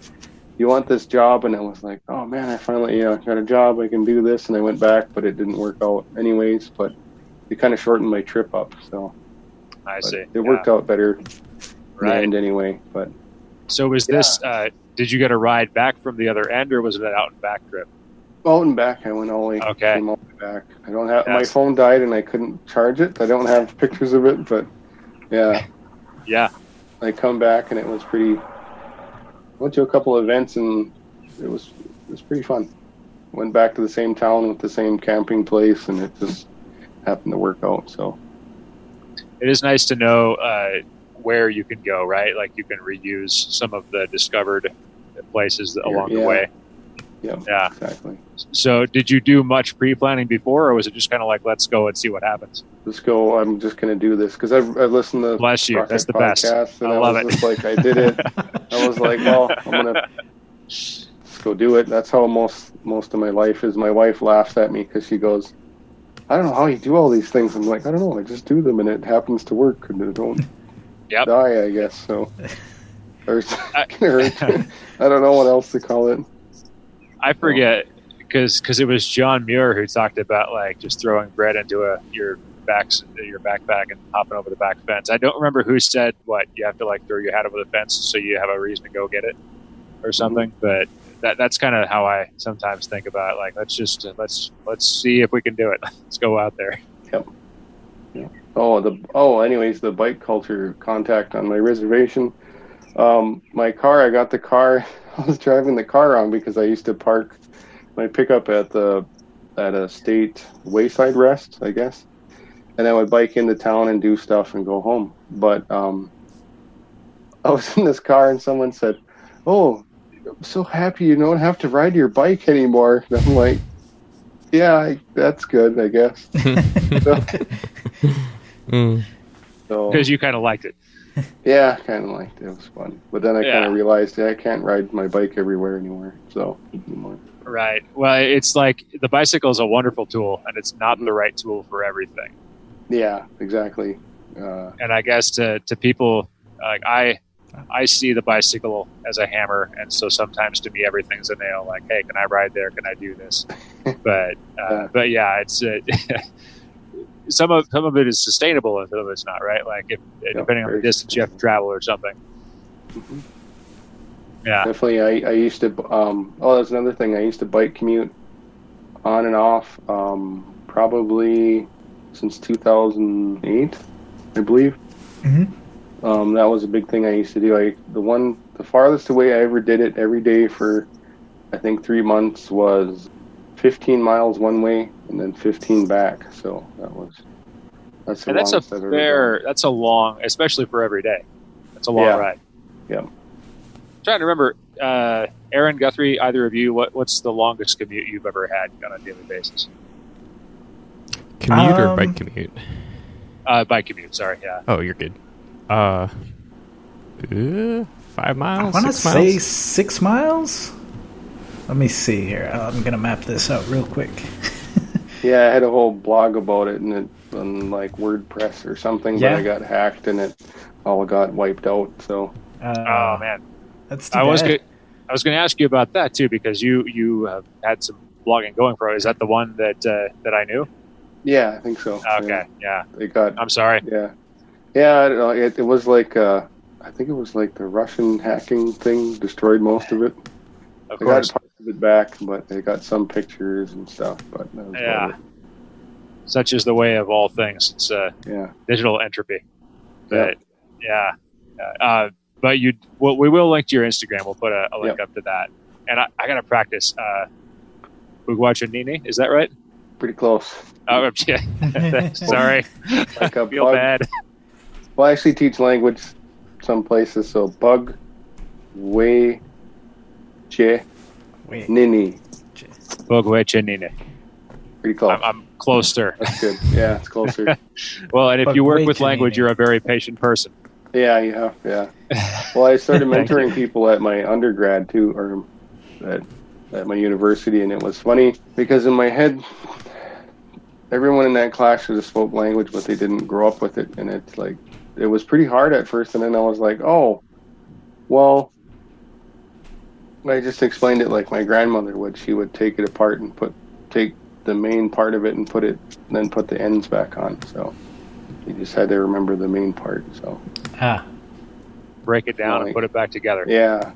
you want this job, and I was like, oh man, I finally yeah got a job. I can do this, and I went back, but it didn't work out anyways. But it kind of shortened my trip up, so I see. it worked out better Right. end anyway. But So was this? Uh, did you get a ride back from the other end, or was it an out and back trip? Out and back, I went all the way. Okay. came all the way back. I don't have my phone died and I couldn't charge it. I don't have pictures of it, but yeah, Yeah. I come back and it was pretty. Went to a couple events and it was it was pretty fun. Went back to the same town with the same camping place and it just happened to work out. So It is nice to know uh, where you can go, right? Like you can reuse some of the discovered places along the way. yeah, Yeah. exactly. So, did you do much pre-planning before, or was it just kind of like, let's go and see what happens? Let's go. I'm just gonna do this because I've, I've listened to Bless you. That's the best. and I I, love was it. just like I did it. I was like, well, I'm gonna just go do it. That's how most most of my life is. My wife laughs at me because she goes, I don't know how you do all these things. I'm like, I don't know. I just do them, and it happens to work, and it don't Yep. die. I guess so. Or I- or- I don't know what else to call it. I forget because it was John Muir who talked about like just throwing bread into a your backs your backpack and hopping over the back fence. I don't remember who said what you have to like throw your hat over the fence so you have a reason to go get it or mm-hmm. something. But that that's kind of how I sometimes think about it. Like let's just let's let's see if we can do it. Let's go out there. Oh, the oh, anyways, the bike culture contact on my reservation. Um, my car, I got the car. I was driving the car around because I used to park my pickup at the at a state wayside rest, I guess, and then I would bike into town and do stuff and go home. But um, I was in this car and someone said, "Oh, I'm so happy you don't have to ride your bike anymore." And I'm like, "Yeah, I, that's good, I guess." Mm. So Because you kind of liked it. Yeah, kind of liked it. It was fun. But then I kind of realized yeah, I can't ride my bike everywhere anymore. So, anymore. Right. Well, it's like the bicycle is a wonderful tool, and it's not the right tool for everything. yeah, exactly. Uh, and I guess to, to people like I I see the bicycle as a hammer, and so sometimes to me everything's a nail. Like, hey, can I ride there? Can I do this? But uh, Yeah. but yeah, it's uh, some of some of it is sustainable, and some of it's not. Right? Like if depending on the distance you have to travel or something. Mhm. Yeah. definitely, I, I used to. Um, oh, that's another thing. I used to bike commute on and off, um, probably since 2008, I believe. Mhm. Um, that was a big thing I used to do. I the one the farthest away I ever did it every day for I think three months was 15 miles one way and then 15 back. So that was that's the And that's a longest I've fair. That's a long, especially for every day. That's a long Yeah. ride. Yeah. trying to remember, uh, Aaron Guthrie. Either of you, what, what's the longest commute you've ever had on a daily basis? Commute or Um, bike commute? Uh, bike commute. Sorry. Yeah. Oh, you're good. Uh, uh five I miles. want to six say miles. six miles. Let me see here. I'm gonna map this out real quick. Yeah, I had a whole blog about it and it on like WordPress or something, Yeah. but I got hacked and it all got wiped out. So Uh, oh man, that's too I was bad. good. I was going to ask you about that too because you you have had some blogging going for it. Is that the one that uh, that I knew? yeah, I think so. Okay. Yeah. Yeah, it got I'm sorry. yeah, yeah. I don't know. It, it was like uh, I think it was like the Russian hacking thing destroyed most of it. Of I got course. parts of it back, but they got some pictures and stuff. But that was Yeah. Such is the way of all things. It's uh, yeah, digital entropy. But yeah, yeah. Uh, but you, well, we will link to your Instagram. We'll put a, a link up to that. And I, I got to practice. Uh, Nini, is that right? pretty close. Oh, yeah. Sorry, Like a feel bug. bad. Well, I actually teach language some places. So bug, way, je, Wait, nini. bugwajiniinii. Pretty close. I'm, I'm closer. That's good. Yeah, it's closer. Well, and if you work with bugwajiniinii. language, you're a very patient person. yeah, yeah, yeah. Well, I started mentoring people at my undergrad too, or at, at my university, and it was funny because in my head, everyone in that class should have spoke language, but they didn't grow up with it, and it's like it was pretty hard at first, and then I was like, oh, well. I just explained it like my grandmother would. She would take it apart and put take the main part of it and put it, then put the ends back on. So you just had to remember the main part. So ah, Break it down and put it back together, yeah.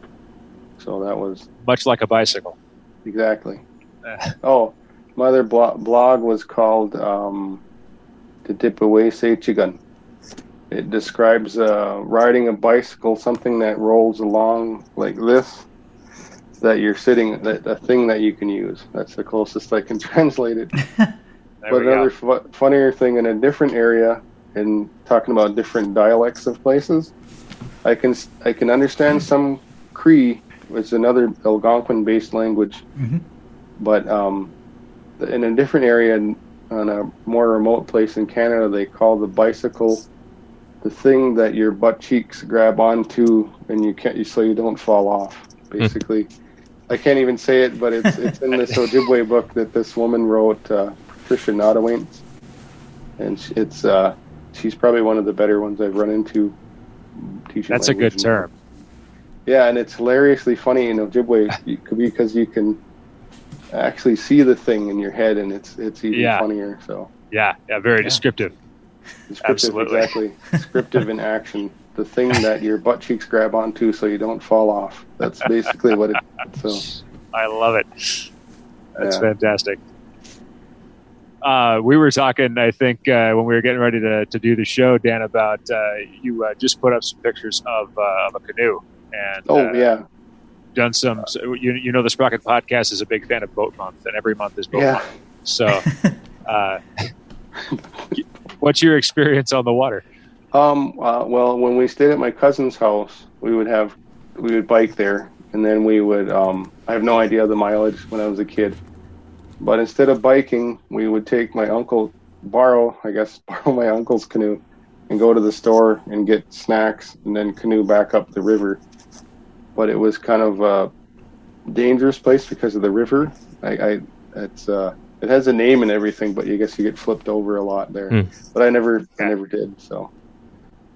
So that was much like a bicycle. exactly. Uh, Oh, my other blog, blog was called um, "The Dip Away Seichigun." It describes uh, riding a bicycle, something that rolls along like this, that you're sitting, that a thing that you can use. That's the closest I can translate it. but another fu- funnier thing in a different area, in talking about different dialects of places, I can I can understand some Cree, which is another Algonquin-based language, Mhm. but um, in a different area, in- on a more remote place in Canada, they call the bicycle the thing that your butt cheeks grab onto, and you can't, so you don't fall off. Basically, I can't even say it, but it's it's in this Ojibwe book that this woman wrote, uh, Patricia Ningewance, and it's uh, she's probably one of the better ones I've run into. Teaching That's a good term. yeah, and it's hilariously funny in Ojibwe because you can actually see the thing in your head, and it's it's even Yeah. funnier. So Yeah, yeah, very Yeah. descriptive. Descriptive, Absolutely. exactly, descriptive in action. The thing that your butt cheeks grab onto, so you don't fall off. That's basically what it. So I love it. That's Yeah. fantastic. Uh, we were talking, I think, uh, when we were getting ready to, to do the show, Dan, about uh, you uh, just put up some pictures of, uh, of a canoe and oh uh, yeah, done some. So you, you know, the Sprocket Podcast is a big fan of Boat Month, and every month is Boat yeah. Month. So, uh, what's your experience on the water? Um. Uh, well, when we stayed at my cousin's house, we would have we would bike there, and then we would. Um. I have no idea the mileage when I was a kid, but instead of biking, we would take my uncle borrow, I guess, borrow my uncle's canoe, and go to the store and get snacks, and then canoe back up the river. But it was kind of a dangerous place because of the river. I, I it's uh, it has a name and everything, but you guess you get flipped over a lot there. Hmm. But I never, I never did. So,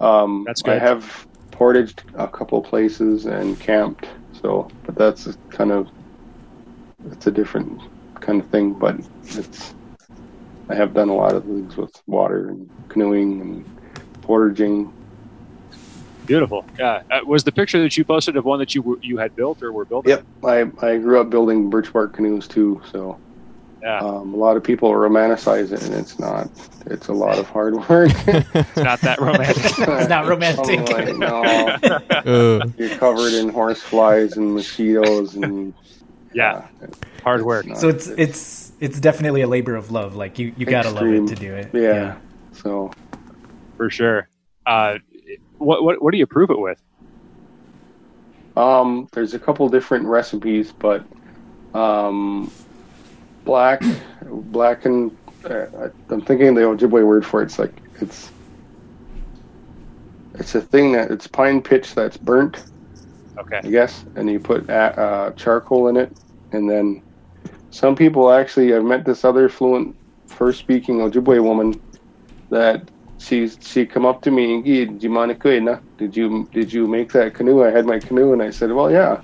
um, That's I have portaged a couple places and camped. So, but that's kind of it's a different kind of thing. But it's I have done a lot of things with water and canoeing and portaging. Beautiful. Yeah. Uh, was the picture that you posted of one that you were, you had built or were building? Yep, I I grew up building birch bark canoes too. So Yeah. Um, a lot of people romanticize it, and it's not. It's a lot of hard work. It's not that romantic. It's not romantic. I'm like, no, Uh, you're covered in horse flies and mosquitoes, and yeah, hard work. not- So it's it's it's definitely a labor of love. Like you, you gotta love it to do it. yeah. So for sure. Uh, what what what do you prove it with? Um, there's a couple different recipes, but um, black, black and uh, I'm thinking the Ojibwe word for it. It's like it's it's a thing that it's pine pitch that's burnt, Okay. I guess, and you put a- uh, charcoal in it, and then some people actually. I've met this other fluent, first speaking Ojibwe woman that she she come up to me and "Gee, did you? Did you did you make that canoe? I had my canoe and I said, well, yeah.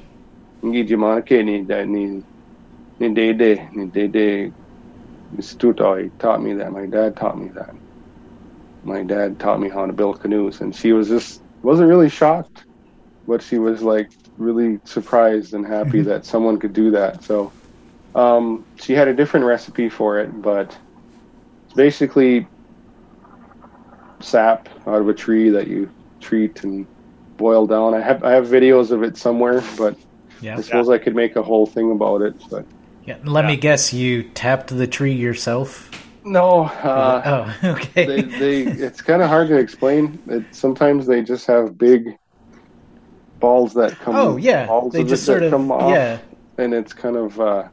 Do you mind ni that ni ni day day ni day day. Instituto, he taught me that. My dad taught me that. My dad taught me how to build canoes, and she was just wasn't really shocked, but she was like really surprised and happy that someone could do that. So um, she had a different recipe for it, but it's basically sap out of a tree that you treat and boil down. I have I have videos of it somewhere, but Yeah. I suppose I could make a whole thing about it. But Yeah. Let me guess. You tapped the tree yourself. no, uh, oh, okay. they, they it's kind of hard to explain. It, sometimes they just have big balls that come. oh yeah. balls They of just that sort of come off, yeah. and it's kind of. Uh,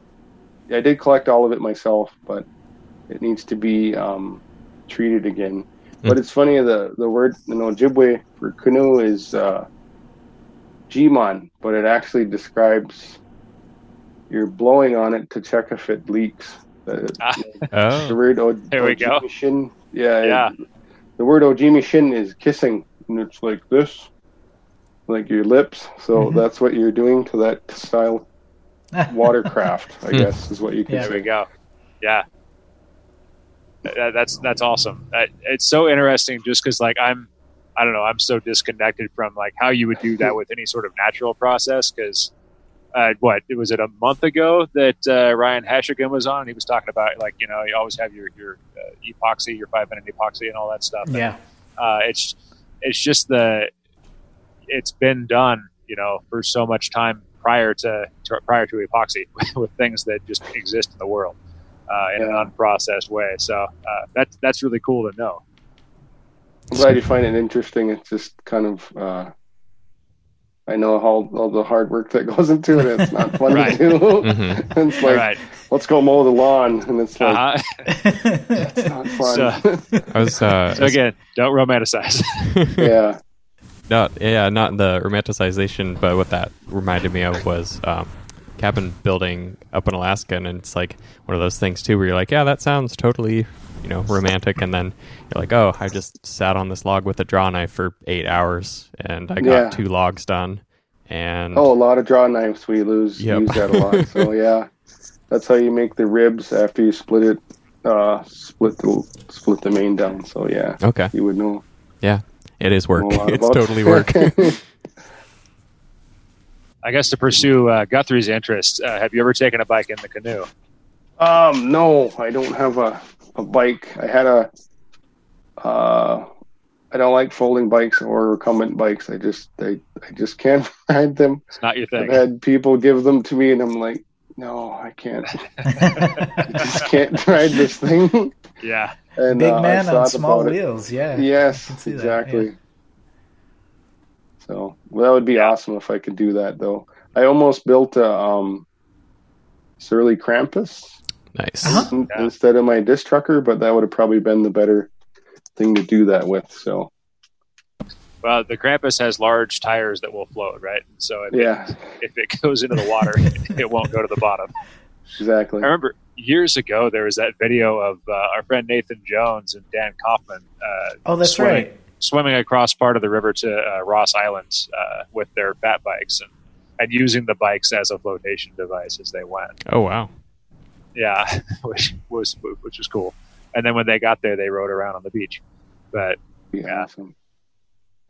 I did collect all of it myself, but it needs to be um, treated again. But it's funny the the word you know Ojibwe for canoe is uh, Gmon, but it actually describes you're blowing on it to check if it leaks. The, Ah. the oh, word o- There we go. Ojimishin, yeah, Yeah. it- the word Ojimishin is kissing, and it's like this, like your lips. So Mhm. that's what you're doing to that style watercraft, I Hmm. guess, is what you can Yeah. There we go. Yeah. That- that's that's awesome. Uh, It's so interesting, just because like I'm, I don't know, I'm so disconnected from like how you would do that with any sort of natural process. Because uh, what was it a month ago that uh, Ryan Hashigan was on? And He was talking about like you know you always have your your uh, epoxy, your five minute epoxy, and all that stuff. And, Yeah. uh, it's it's just the it's been done you know for so much time prior to, to prior to epoxy with things that just exist in the world uh, in Yeah. an unprocessed way so uh, that's that's really cool to know I'm glad you find it interesting. It's just kind of, uh, I know how all the hard work that goes into it. It's not fun Right. to do. Mhm. it's like, right let's go mow the lawn, and it's like, uh-huh. it's not fun. So- I was uh, so again don't romanticize yeah. not yeah, not the romanticization, but what that reminded me of was um, cabin building up in Alaska, and it's like one of those things too, where you're like, yeah, that sounds totally, you know, romantic, and then you're like, oh, I just sat on this log with a draw knife for eight hours, and I got Yeah. two logs done, and Oh, a lot of draw knives. We lose Yep. use that a lot. So yeah, that's how you make the ribs after you split it. Uh, split the split the main down. So yeah, okay, you would know. Yeah, it is work. know a lot It's totally work. I guess to pursue uh, guthrie's interest uh, have you ever taken a bike in the canoe um, no, I don't have a a bike. I had a. Uh, I don't like folding bikes or recumbent bikes. I just I I just can't ride them. it's not your thing. I've had people give them to me, and I'm like, no, I can't. I just can't ride this thing. yeah And Big uh, man on small about it. wheels. Yeah. Yes, can see that, exactly. So well, that would be awesome if I could do that, though. I almost built a um, Surly Krampus nice. Uh-huh. instead of my disc trucker, but that would have probably been the better thing to do that with. So well the krampus has large tires that will float right so if, yeah, if it goes into the water it won't go to the bottom exactly. I remember years ago there was that video of uh, our friend Nathan Jones and Dan Kaufman. Uh, Oh, that's swimming, right. Swimming across part of the river to uh, Ross Island uh, with their fat bikes and, and using the bikes as a flotation device as they went. Oh wow. Yeah, which was which was cool. And then when they got there, they rode around on the beach. But Be Yeah. awesome.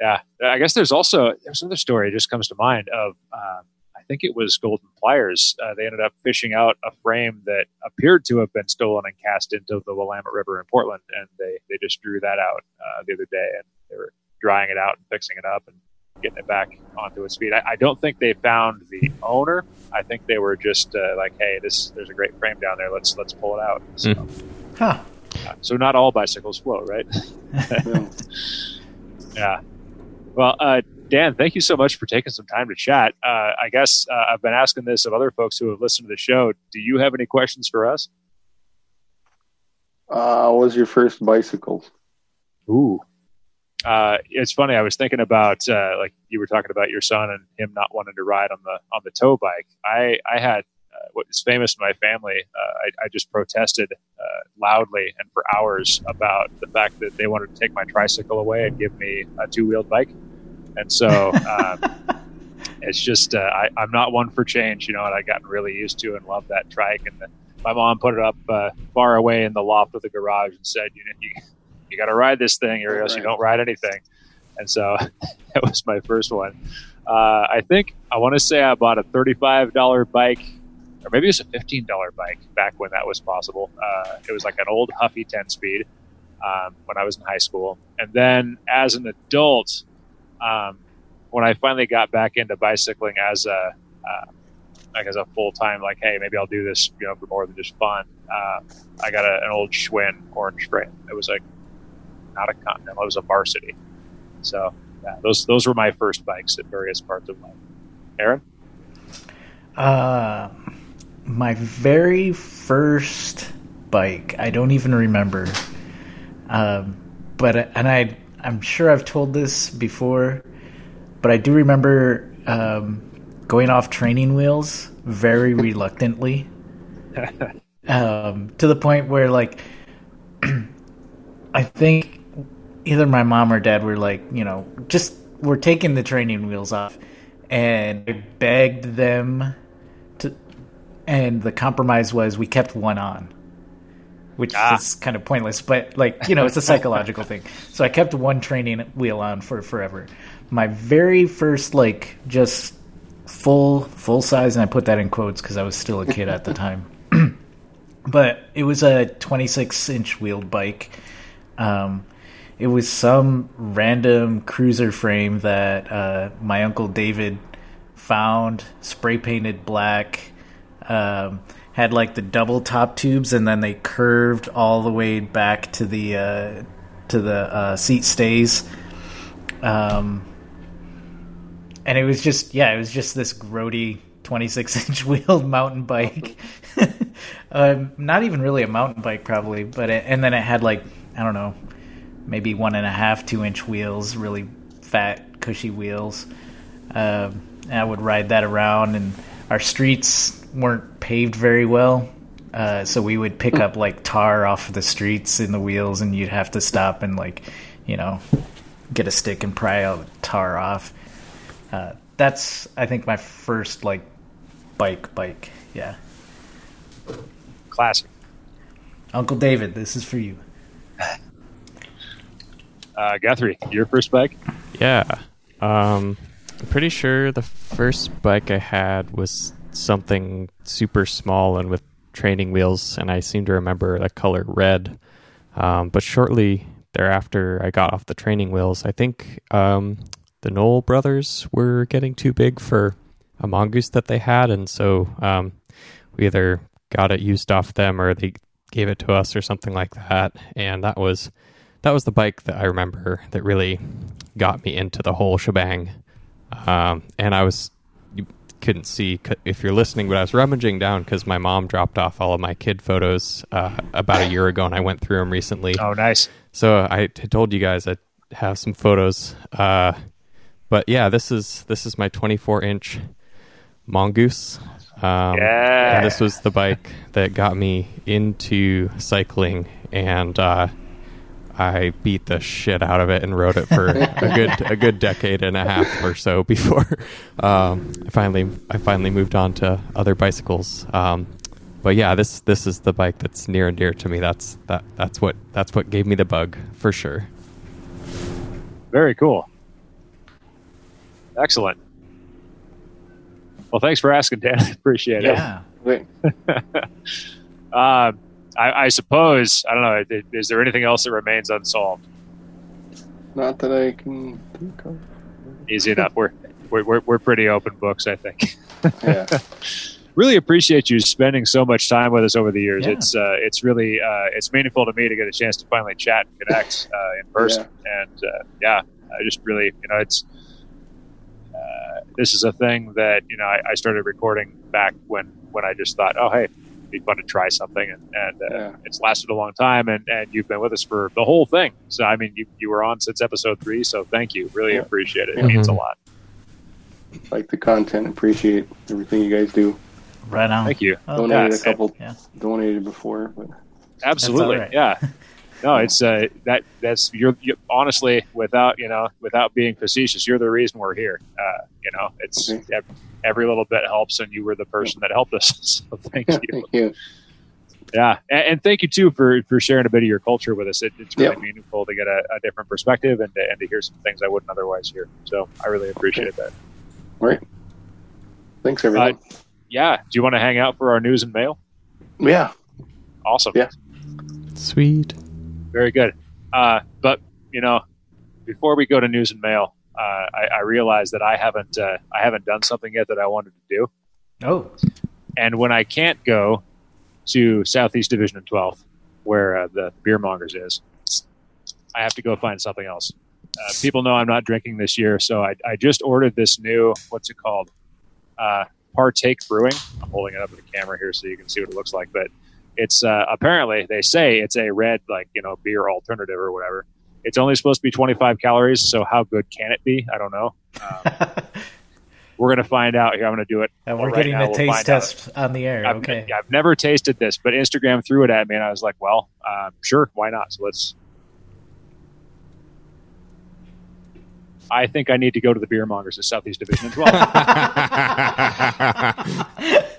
yeah, I guess there's also there's another story that just comes to mind of um, I think it was Golden Pliers. Uh, they ended up fishing out a frame that appeared to have been stolen and cast into the Willamette River in Portland, and they they just drew that out uh, the other day, and they were drying it out and fixing it up and getting it back onto its feet. I, I don't think they found the owner. I think they were just uh, like, "Hey, this there's a great frame down there. Let's let's pull it out." So, Huh. so not all bicycles float, right? yeah. Well, uh, Dan, thank you so much for taking some time to chat. Uh, I guess uh, I've been asking this of other folks who have listened to the show. Do you have any questions for us? Uh, what was your first bicycle? Ooh. Uh, it's funny. I was thinking about uh, like you were talking about your son and him not wanting to ride on the on the tow bike. I I had uh, what is famous in my family. Uh, I, I just protested uh, loudly and for hours about the fact that they wanted to take my tricycle away and give me a two wheeled bike. And so um, it's just uh, I, I'm not one for change, you know. And I gotten really used to and love that trike. And the, my mom put it up uh, far away in the loft of the garage and said, you know, you, you got to ride this thing, or else you don't ride anything. And so that was my first one. Uh, I think I want to say I bought a thirty-five dollar bike, or maybe it was a fifteen dollar bike back when that was possible. Uh, it was like an old Huffy ten speed um, when I was in high school, and then as an adult, um, when I finally got back into bicycling as a uh, like as a full time, like hey, maybe I'll do this, you know, for more than just fun. Uh, I got a, an old Schwinn orange frame. It was like not a Continental, it was a Varsity. So yeah, those those were my first bikes at various parts of life. Aaron, Uh, my very first bike, I don't even remember. Um, but and I, I'm sure I've told this before, but I do remember um, going off training wheels very reluctantly, um, to the point where like, I think either my mom or dad were like, you know, just we're taking the training wheels off, and I begged them to, and the compromise was we kept one on, which Ah. is kind of pointless, but like you know, it's a psychological thing. So I kept one training wheel on for forever. My very first like just full full size, and I put that in quotes because I was still a kid at the time. but it was a 26 inch wheeled bike. Um, it was some random cruiser frame that uh, my uncle David found, spray painted black. Um, had like the double top tubes, and then they curved all the way back to the uh, to the uh, seat stays. Um, and it was just yeah, it was just this grody 26 inch wheeled mountain bike. um, not even really a mountain bike, probably, but it, and then it had like I don't know, maybe one and a half, two inch wheels, really fat, cushy wheels. Um, and I would ride that around, and our streets weren't paved very well. Uh, so we would pick up like tar off the streets in the wheels, and you'd have to stop and like, you know, get a stick and pry out the tar off. Uh, that's I think my first like bike bike. Yeah, classic. Uncle David, this is for you. Uh, Guthrie, your first bike? Yeah. Um, I'm pretty sure the first bike I had was something super small and with training wheels, and I seem to remember the color red. Um, but shortly thereafter, I got off the training wheels. I think um, the Knoll brothers were getting too big for a mongoose that they had, and so um, we either got it used off them or they gave it to us or something like that. And that was that was the bike that I remember that really got me into the whole shebang. Um, and I was you couldn't see if you're listening, but I was rummaging down because my mom dropped off all of my kid photos uh, about a year ago, and I went through them recently. Oh, nice. So I told you guys I have some photos. Uh, but yeah, this is this is my 24 inch mongoose. Um, Yeah. and this was the bike that got me into cycling, and uh, I beat the shit out of it and rode it for a good a good decade and a half or so before um, I finally I finally moved on to other bicycles. Um, but yeah, this this is the bike that's near and dear to me. That's that that's what that's what gave me the bug for sure. Very cool. Excellent. Well, thanks for asking, Dan. Appreciate it. Yeah. Wait, Uh, I, I suppose I don't know. Is, is there anything else that remains unsolved? not that I can think of. Easy enough. We're we're we're, we're pretty open books, I think. Yeah. really appreciate you spending so much time with us over the years. Yeah. It's uh, it's really uh, it's meaningful to me to get a chance to finally chat and connect uh, in person. And uh, yeah, I just really you know it's uh, this is a thing that you know I, I started recording back when when I just thought, oh hey, it'd be fun to try something, and, and uh, Yeah. it's lasted a long time, and, and you've been with us for the whole thing. So I mean, you you were on since episode three, so thank you, really Yeah. appreciate it. It Mhm. means a lot. like the content. Appreciate everything you guys do. Right on. Thank you. Oh, Donated yes. a couple. Yeah. Donated before, but Absolutely, all right. yeah. No, it's uh, that that's you're you, honestly without you know without being facetious, you're the reason we're here. Uh, you know, it's Okay. ev- every little bit helps, and you were the person that helped us. so thank you. thank you. Yeah, and, and thank you too for for sharing a bit of your culture with us. It, it's really Yep. meaningful to get a, a different perspective and to, and to hear some things I wouldn't otherwise hear. So I really appreciate that. All right. Thanks, everyone. Yeah, do you want to hang out for our news and mail? yeah. Awesome. Yeah. Sweet. Very good. Uh, but you know, before we go to news and mail, uh, I, I realized that I haven't uh, I haven't done something yet that I wanted to do. Oh, And when I can't go to Southeast Division and 12th, where uh, the beer mongers is, I have to go find something else. Uh, people know I'm not drinking this year, so I, I just ordered this new what's it called? Uh, Partake Brewing. I'm holding it up to the camera here so you can see what it looks like. But it's uh, apparently they say it's a red like you know beer alternative or whatever. It's only supposed to be 25 calories, so how good can it be? I don't know. Um, we're gonna find out here. I'm gonna do it. and we're right getting now a we'll taste find out. test on the air. I've, okay. I've never tasted this, but Instagram threw it at me, and I was like, "Well, uh, sure, why not?" So let's. I think I need to go to the beer mongers in Southeast Division as well.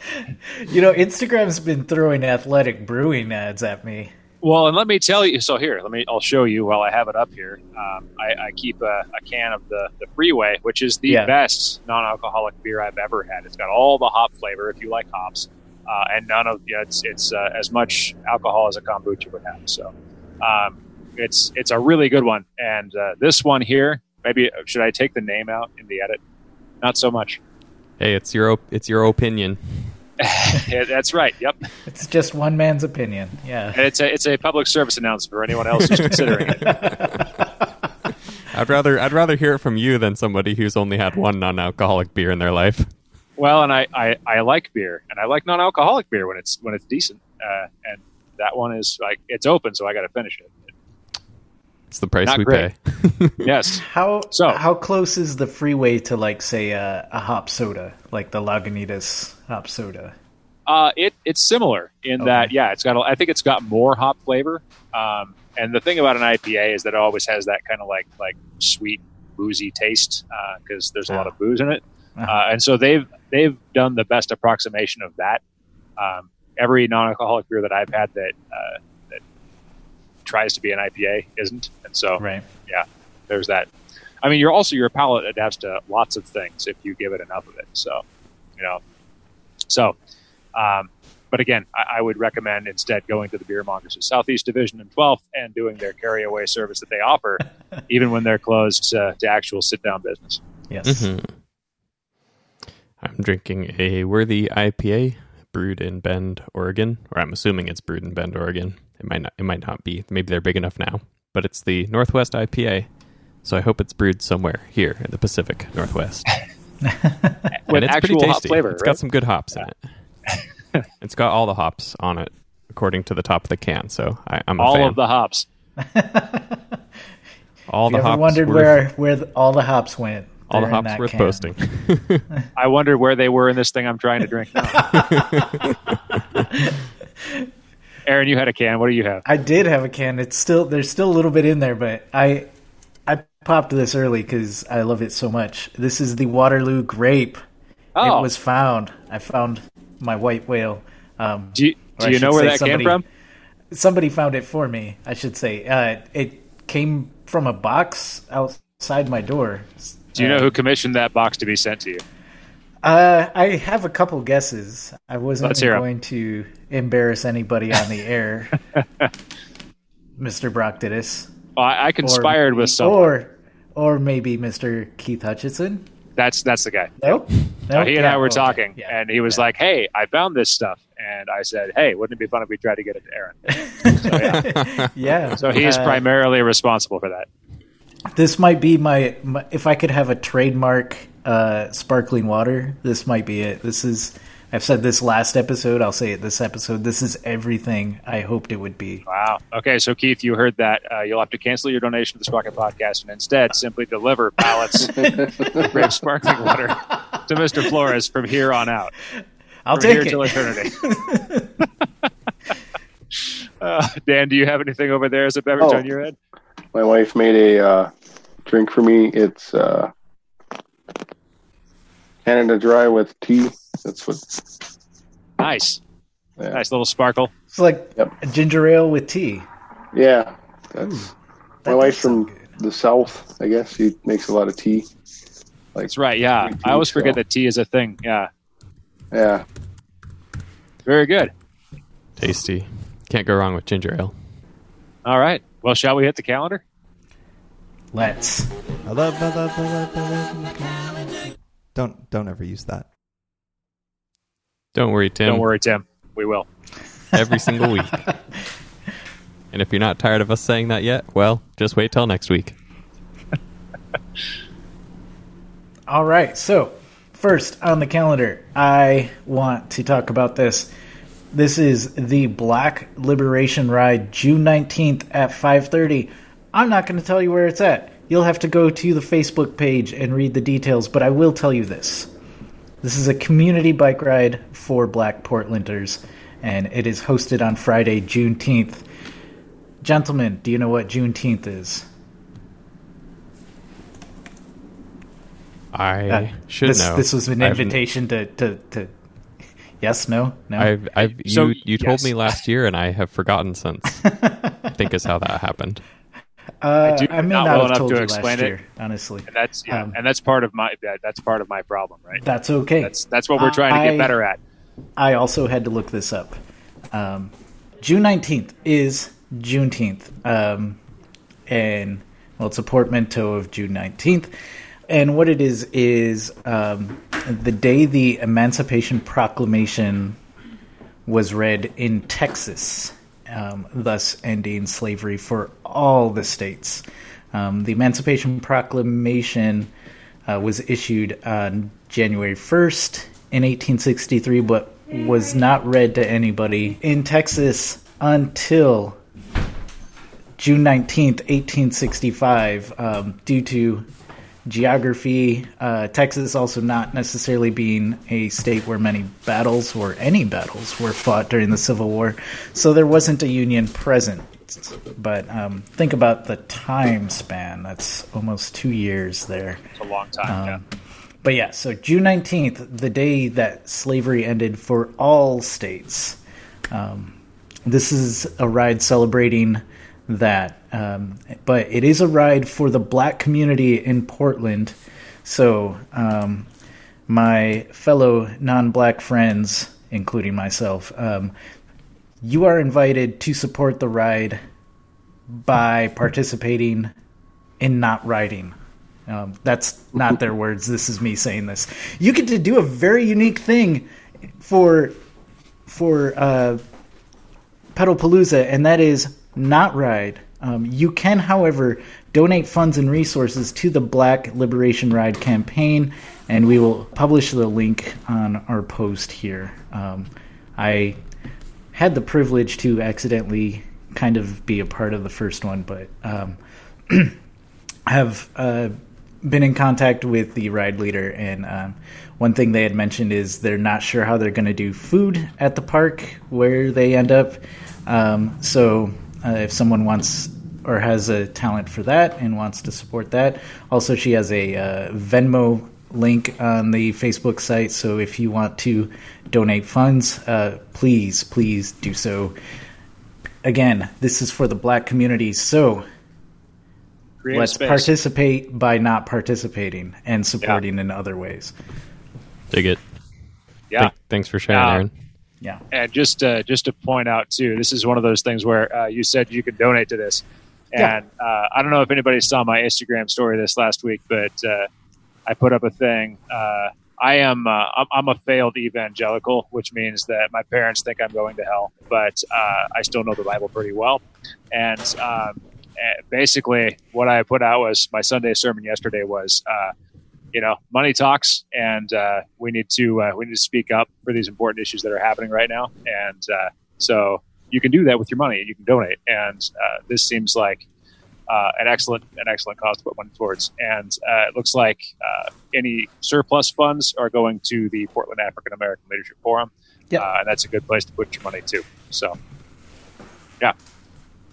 You know, Instagram's been throwing athletic brewing ads at me. well, and let me tell you. So here, let me. I'll show you while I have it up here. Um, I, I keep a, a can of the the Free Wave, which is the Yeah. best non-alcoholic beer I've ever had. It's got all the hop flavor if you like hops, uh, and none of you know, it's it's uh, as much alcohol as a kombucha would have. So, um, it's it's a really good one. And uh, this one here, maybe should I take the name out in the edit? Not so much. Hey, it's your op- it's your opinion. Yeah, that's right. Yep. It's just one man's opinion. Yeah. And it's a it's a public service announcement for anyone else who's considering it. I'd rather I'd rather hear it from you than somebody who's only had one non-alcoholic beer in their life. Well, and I, I, I like beer, and I like non-alcoholic beer when it's when it's decent. Uh, and that one is like it's open, so I got to finish it. It's the price Not we great. pay. Yes. How So- how close is the Free Wave to like say a, a hop soda, like the Lagunitas hop soda? Uh, it it's similar in Okay. that yeah, it's got a, I think it's got more hop flavor. Um, and the thing about an IPA is that it always has that kind of like like sweet boozy taste because there's a lot Ah. of booze in it. Uh-huh. Uh, and so they've they've done the best approximation of that. Um, every non-alcoholic beer that I've had that uh, that tries to be an IPA isn't, and so Right. there's that. I mean, you're also your palate adapts to lots of things if you give it enough of it. So, you know, so. Um, but again, I, I would recommend instead going to the beer mongers at Southeast Division and 12th and doing their carry away service that they offer, even when they're closed to, to actual sit down business. Yes. Mhm. I'm drinking a worthy IPA brewed in Bend, Oregon, or I'm assuming it's brewed in Bend, Oregon. It might not. It might not be. Maybe they're big enough now, but it's the Northwest IPA. So I hope it's brewed somewhere here in the Pacific Northwest. With and it's actual pretty hop tasty. flavor, It's right? got some good hops in it. it's got all the hops on it, according to the top of the can. So I, I'm a All fan. of the hops. all You the ever hops wondered worth, where where the, all the hops went? all the hops worth can. posting. I wondered where they were in this thing I'm trying to drink now. Aaron, you had a can. What do you have? I did have a can. It's still there's still a little bit in there, but I I popped this early because I love it so much. This is the Waterloo Grape. Oh, It was found. I found my white whale. Um, do you, do you know where that somebody- came from? somebody found it for me. I should say. Uh, it came from a box outside my door. Do you know Uh, who commissioned that box to be sent to you? Uh, I have a couple guesses. I wasn't going to embarrass anybody on the air, Mr. Broctitus. Well, I, I Or- conspired with someone. Or, or maybe Mr. Keith Hutchinson. that's that's the guy. Nope. Uh, he and Yeah, I were okay. talking, Yeah. and he was Yeah. like, "Hey, I found this stuff," and I said, "Hey, wouldn't it be fun if we tried to get it to Aaron?" So, yeah. yeah. so he is uh, primarily responsible for that. This might be my, my if I could have a trademark uh, sparkling water, this might be it. This is I've said this last episode, I'll say it this episode. This is everything I hoped it would be. Wow. Okay, so Keith, you heard that. Uh, you'll have to cancel your donation to the Sprocket Podcast and instead simply deliver pallets of Brave sparkling water to Mr. Flores from here on out. I'll From take here it. till eternity. uh, Dan, do you have anything over there as a beverage Oh. on your end? My wife made a uh, drink for me. It's uh, Canada Dry with tea. That's what. Nice. Yeah. Nice little sparkle. It's like Yep. a ginger ale with tea. Yeah, that's That my wife's from good. the south. I guess she makes a lot of tea. Like That's right. Yeah. Tea, I always forget so- that tea is a thing. Yeah. yeah, Very good. Tasty. Can't go wrong with ginger ale. All right. Well, shall we hit the calendar? Let's. I love, I love, I love, I love. Don't don't ever use that. Don't worry, Tim. Don't worry, Tim. We will. Every single week. and if you're not tired of us saying that yet, well, just wait till next week. All right. So, first on the calendar, I want to talk about this. This is the Black Liberation Ride, June 19th at 5:30. I'm not going to tell you where it's at. You'll have to go to the Facebook page and read the details, but I will tell you this. This is a community bike ride for Black Portlanders, and it is hosted on Friday, Juneteenth. Gentlemen, do you know what Juneteenth is? I Uh, should this, know. This was an I've- invitation to, to, to. Yes, no, no. I've, I've, you, So, you told me last year, and I have forgotten since. I think is how that happened. Uh, do I may not not, well have told to explain it. year, honestly. And that's yeah, Um, and that's part of my that, that's part of my problem, right? That's okay. That's that's what we're trying to I- get better at. I also had to look this up. Um, June 19th is Juneteenth. Um, and, well, it's a portmanteau of June 19th. And what it is, is um, the day the Emancipation Proclamation was read in Texas, um, thus ending slavery for all the states. Um, the Emancipation Proclamation uh, was issued on January 1st in 1863, but was not read to anybody in Texas until June 19th, 1865, um, due to geography, uh, Texas also not necessarily being a state where many battles or any battles were fought during the Civil War, so there wasn't a Union present. But um, think about the time span. That's almost two years there. It's a long time. yeah. Um, But yeah, so June 19th, the day that slavery ended for all states. Um, this is a ride celebrating that. Um, but it is a ride for the black community in Portland. So, um, my fellow non black friends, including myself, um, you are invited to support the ride by participating in not riding. Um, that's not their words. This is me saying this. You get to do a very unique thing for for uh, Pedalpalooza, and that is not ride. Um, you can, however, donate funds and resources to the Black Liberation Ride campaign, and we will publish the link on our post here. Um, I had the privilege to accidentally kind of be a part of the first one, but um, have uh, been in contact with the ride leader, and um, one thing they had mentioned is they're not sure how they're going to do food at the park where they end up. Um, so, uh, if someone wants or has a talent for that and wants to support that, also she has a uh, Venmo link on the Facebook site. So, if you want to donate funds, uh, please, please do so. Again, this is for the black community, so Create let's space. participate by not participating and supporting in other ways. Dig it. Yeah. Th- thanks for sharing, Yeah. Aaron. Yeah. And just uh, just to point out too, this is one of those things where uh, you said you could donate to this, Yeah. and uh, I don't know if anybody saw my Instagram story this last week, but uh, I put up a thing. Uh, I am uh, I'm, a failed evangelical, which means that my parents think I'm going to hell, but uh, I still know the Bible pretty well. And um, eh, basically, what I put out was my Sunday sermon yesterday was. You know, money talks, and uh, we need to uh, we need to speak up for these important issues that are happening right now. And uh, so you can do that with your money. You can donate, and uh, this seems like uh, an excellent an excellent cause to put money towards. And uh, it looks like uh, any surplus funds are going to the Portland African American Leadership Forum, Yep. uh, and that's a good place to put your money too. So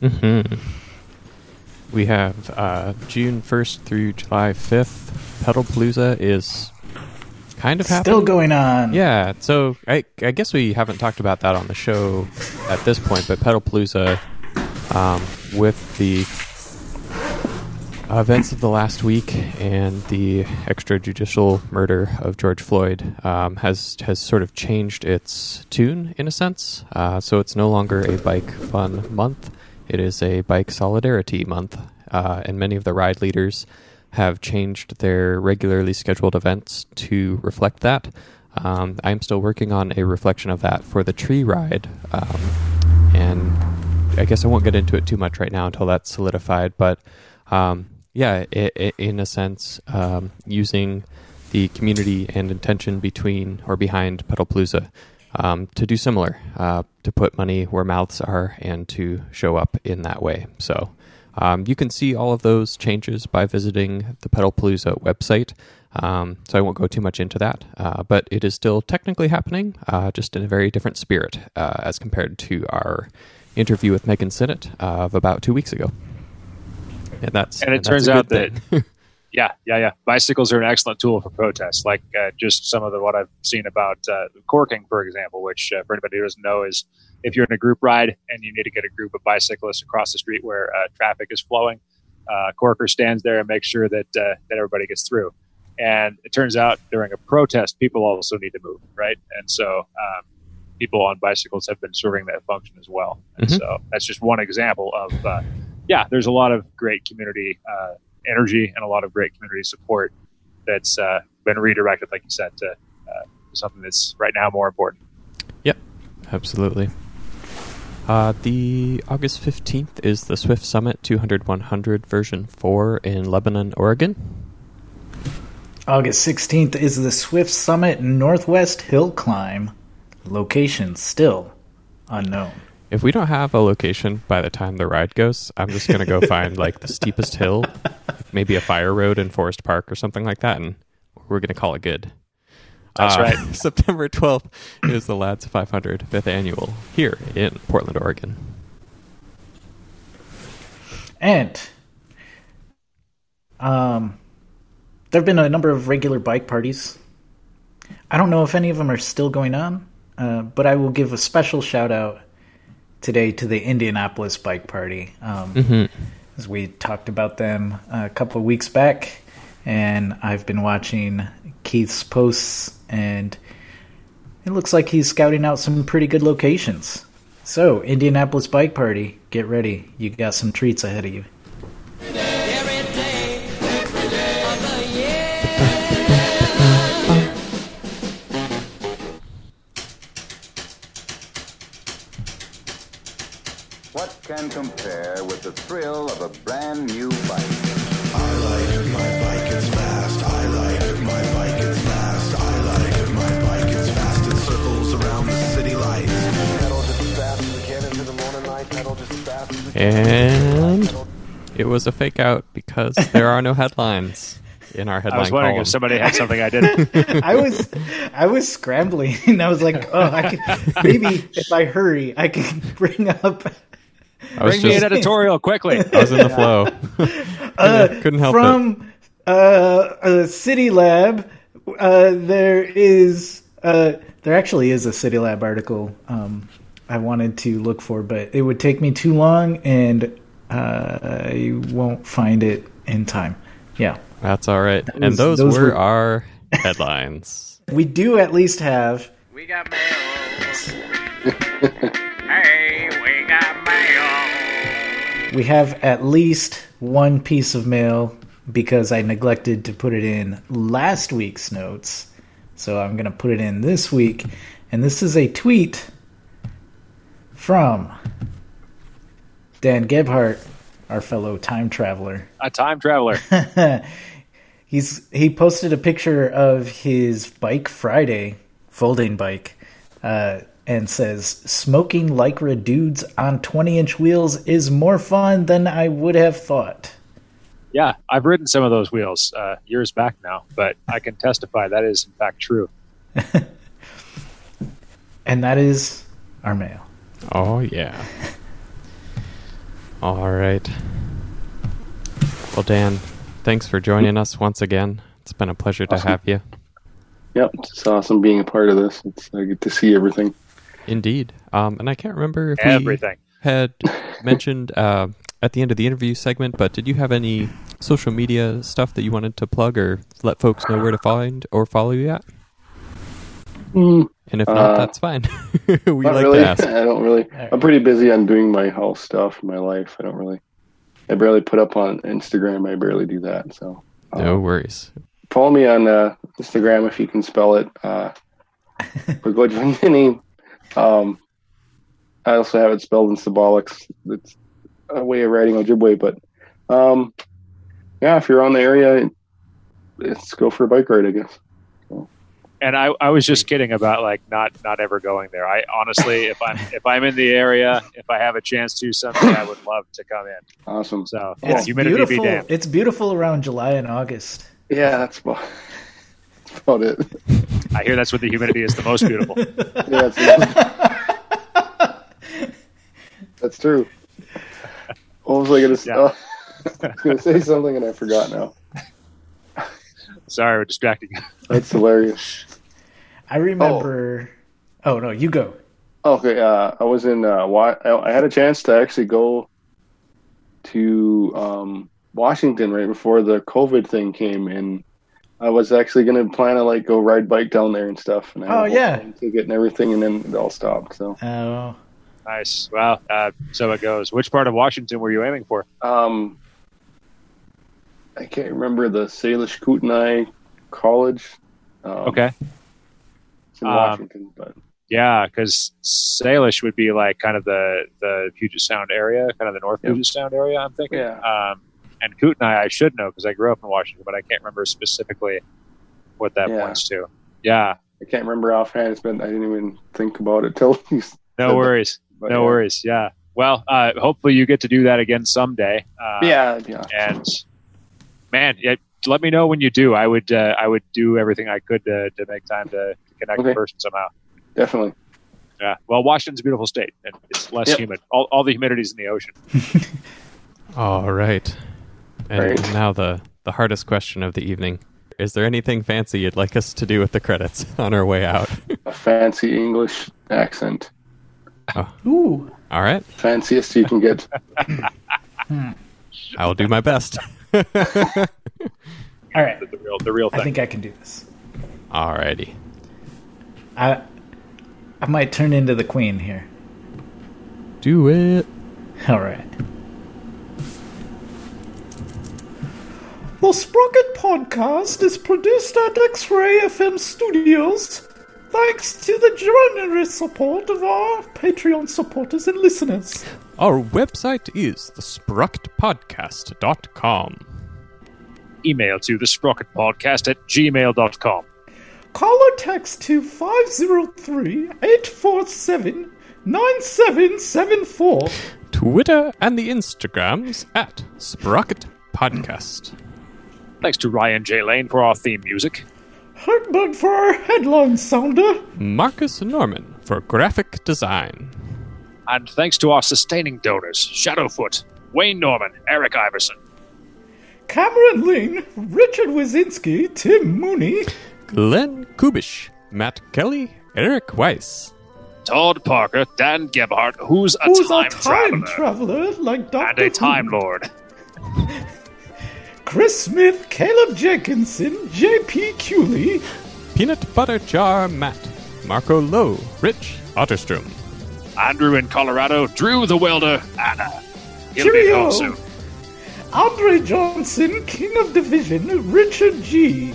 hmm We have uh, June 1st through July 5th. Pedalpalooza is kind of happening. Still going on. Yeah, so I, I guess we haven't talked about that on the show at this point, but Pedalpalooza, um, with the events of the last week and the extrajudicial murder of George Floyd, um, has has sort of changed its tune in a sense. Uh, so it's no longer a bike fun month; it is a bike solidarity month, uh, and many of the ride leaders have changed their regularly scheduled events to reflect that. Um, I'm still working on a reflection of that for the tree ride, um, and I guess I won't get into it too much right now until that's solidified. But um, yeah, i i in a sense, um, using the community and intention between or behind Pedalpalooza um, to do similar, uh, to put money where mouths are and to show up in that way. So um, you can see all of those changes by visiting the Pedalpalooza website. Um, so I won't go too much into that, uh, but it is still technically happening, uh, just in a very different spirit uh, as compared to our interview with Megan Sinnott uh, of about two weeks ago. And that's And it that's turns out thing. Yeah, yeah, yeah. Bicycles are an excellent tool for protest. Like uh, just some of the what I've seen about uh, corking, for example, which uh, for anybody who doesn't know is if you're in a group ride and you need to get a group of bicyclists across the street where uh, traffic is flowing, uh, Corker stands there and makes sure that uh, that everybody gets through. And it turns out during a protest, people also need to move, right? And so um, people on bicycles have been serving that function as well. And Mhm. so that's just one example of, uh, yeah, there's a lot of great community uh, energy and a lot of great community support that's uh, been redirected, like you said, to, uh, something that's right now more important. Yep, absolutely. Uh, the August 15th is the Swift Summit 200 100 version 4 in Lebanon, Oregon. August 16th is the Swift Summit Northwest Hill Climb. Location still unknown. If we don't have a location by the time the ride goes, I'm just going to go find like the steepest hill, maybe a fire road in Forest Park or something like that, and we're going to call it good. That's Uh, right. September 12th is the Ladd's 500 fifth annual here in Portland, Oregon. And um, there have been a number of regular bike parties. I don't know if any of them are still going on, uh, but I will give a special shout out today to the Indianapolis Bike Party. Um, Mhm. As we talked about them a couple of weeks back, and I've been watching Keith's posts, and it looks like he's scouting out some pretty good locations. So, Indianapolis Bike Party, get ready. You got some treats ahead of you. What can compare the thrill of a brand new bike? I like my bike, it's fast. I like my bike, it's fast. I like my bike, it's fast. It circles around the city lights. Pedal just as fast as we can into the morning light. Pedal just as fast as we can. And it was a fake out because there are no headlines in our headline. I headline was wondering column. if somebody had something I didn't. I was I was scrambling and I was like, oh, I can, maybe if I hurry, I can bring up I was Bring me just- an editorial quickly. I was in the flow. couldn't, couldn't help it. from uh, a City Lab. Uh, there is uh, there actually is a City Lab article um, I wanted to look for, but it would take me too long, and uh, I won't find it in time. Yeah, That's all right. and was- those, those were, were- our Headlines. We do at least have We got mail. hey, we got mail. We have at least one piece of mail because I neglected to put it in last week's notes. So I'm going to put it in this week. And this is a tweet from Dan Gebhardt, our fellow time traveler. A time traveler. He's he posted a picture of his bike Friday folding bike, uh, and says smoking lycra dudes on twenty inch wheels is more fun than I would have thought. yeah, I've ridden some of those wheels uh, years back now, but I can testify that is in fact true. And that is our mail. Oh yeah. All right. Well, Dan, thanks for joining us once again. It's been a pleasure to have you. Yep, it's awesome being a part of this. It's I get to see everything. Indeed. Um, and I can't remember if Everything. we had mentioned uh, at the end of the interview segment, but did you have any social media stuff that you wanted to plug or let folks know where to find or follow you at? Mm, And if not, Uh, that's fine. we like really. to ask. I don't really. I'm pretty busy on doing my house stuff, my life. I don't really. I barely put up on Instagram. I barely do that. So uh, No worries. follow me on uh, Instagram if you can spell it. Uh, Begrudgingly. Um, I also have it spelled in symbolics. It's a way of writing Ojibwe, but um, yeah, if you're on the area, let's go for a bike ride. I guess. And I, I was just kidding about like not not ever going there. I honestly, if I'm if I'm in the area, if I have a chance to someday, I would love to come in. Awesome. So yeah, It's humidity beautiful. be damned. It's beautiful around July and August. Yeah, that's about, that's about it. I hear that's when the humidity is the most beautiful. Yeah, that's, that's true. What was I gonna say? Yeah. Oh, I was gonna say something and I forgot now. Sorry, we're distracting. That's hilarious. I remember. Oh, no, you go. Okay, uh, I was in. Uh, Wa- I I had a chance to actually go to um, Washington right before the COVID thing came, and I was actually going to plan to like go ride bike down there and stuff. And I Oh, yeah. plane ticket and everything, and then it all stopped. So, Oh, Nice. Well, uh, so it goes. Which part of Washington were you aiming for? um, I can't remember the Salish Kootenai College. Um, Okay. it's in Um, Washington, but Yeah, because Salish would be like kind of the the Puget Sound area, kind of the North Yep. Puget Sound area. I'm thinking. Yeah. Um, and Kootenai, I should know because I grew up in Washington, but I can't remember specifically what that Yeah. points to. Yeah. I can't remember offhand. It's been I didn't even think about it till you. said No worries. But, no yeah. worries. Yeah. Well, uh, hopefully you get to do that again someday. Uh, Yeah, yeah. And man, yeah, let me know when you do. I would. Uh, I would do everything I could to, to make time to, to connect Okay. in person somehow. Definitely. Yeah. Well, Washington's a beautiful state, and it's less Yep. humid. All, all the humidity's in the ocean. All right. And Right. now the, the hardest question of the evening. Is there anything fancy you'd like us to do with the credits on our way out? A fancy English accent. Oh. ooh. All right. Fanciest you can get. I will do my best. All right. The, the real, the real I think I can do this. Alrighty. I I might turn into the queen here. Do it. All right. The Sprocket Podcast is produced at X Ray FM Studios thanks to the generous support of our Patreon supporters and listeners. Our website is thesprocketpodcast.com. Email to the Sprocket Podcast at gmail.com. Call or text to 503 847 9774. Twitter and the Instagrams at Sprocket Podcast. Thanks to Ryan J. Lane for our theme music. Hartbug for our headline sounder. Marcus Norman for graphic design. And thanks to our sustaining donors Shadowfoot, Wayne Norman, Eric Iverson. Cameron Ling, Richard Wazinski, Tim Mooney, Glenn Kubish, Matt Kelly, Eric Weiss. Todd Parker, Dan Gebhardt, who's a who's time a time traveler traveler like Doctor and a Time Lord. Chris Smith, Caleb Jenkinson, J.P. Cooley, Peanut Butter Jar Matt, Marco Lowe, Rich Otterstrom, Andrew in Colorado, Drew the welder, Anna. He'll be Cheerio. home soon. Andre Johnson, King of Division, Richard G.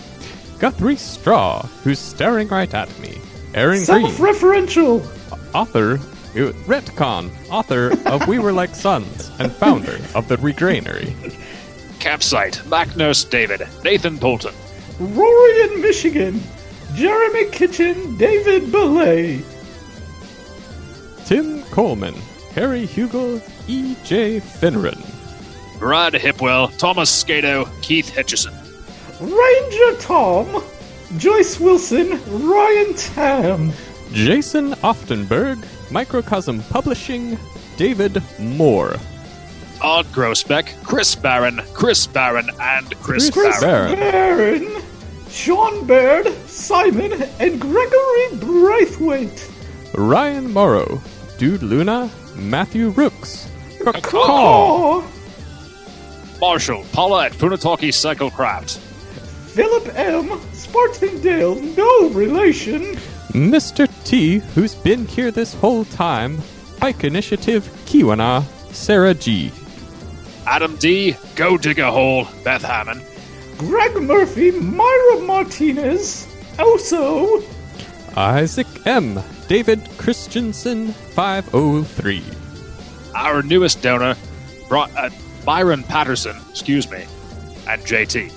Guthrie Straw, who's staring right at me, Aaron Green, Self-referential. author, uh, Retcon, author of We Were Like Sons, and founder of the Regranary. Campsite, Mac Nurse David, Nathan Bolton. Rory in Michigan, Jeremy Kitchen, David Belay. Tim Coleman, Harry Hugel, E.J. Finneran, Brad Hipwell, Thomas Skato, Keith Hitchison. Ranger Tom, Joyce Wilson, Ryan Tam. Jason Oftenberg, Microcosm Publishing, David Moore. Art Grosbeck, Chris Barron, Chris Barron, and Chris, Chris Barron. Barron. Aaron, Sean Baird, Simon, and Gregory Braithwaite. Ryan Morrow, Dude Luna, Matthew Rooks, Caw, Oh, Marshall, Paula at Funataki Cyclecraft. Philip M. Spartandale, no relation. Mr. T, who's been here this whole time, Bike Initiative, Kiwana, Sarah G. Adam D, Go Dig a Hole, Beth Hammond. Greg Murphy, Myra Martinez, also Isaac M. David Christensen, 503. Our newest donor, brought, uh, Byron Patterson, excuse me, and JT.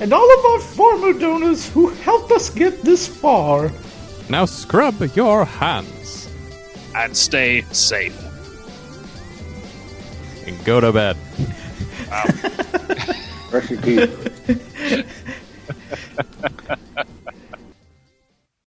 and all of our former donors who helped us get this far. Now scrub your hands And stay safe. And go to bed. Brush your teeth.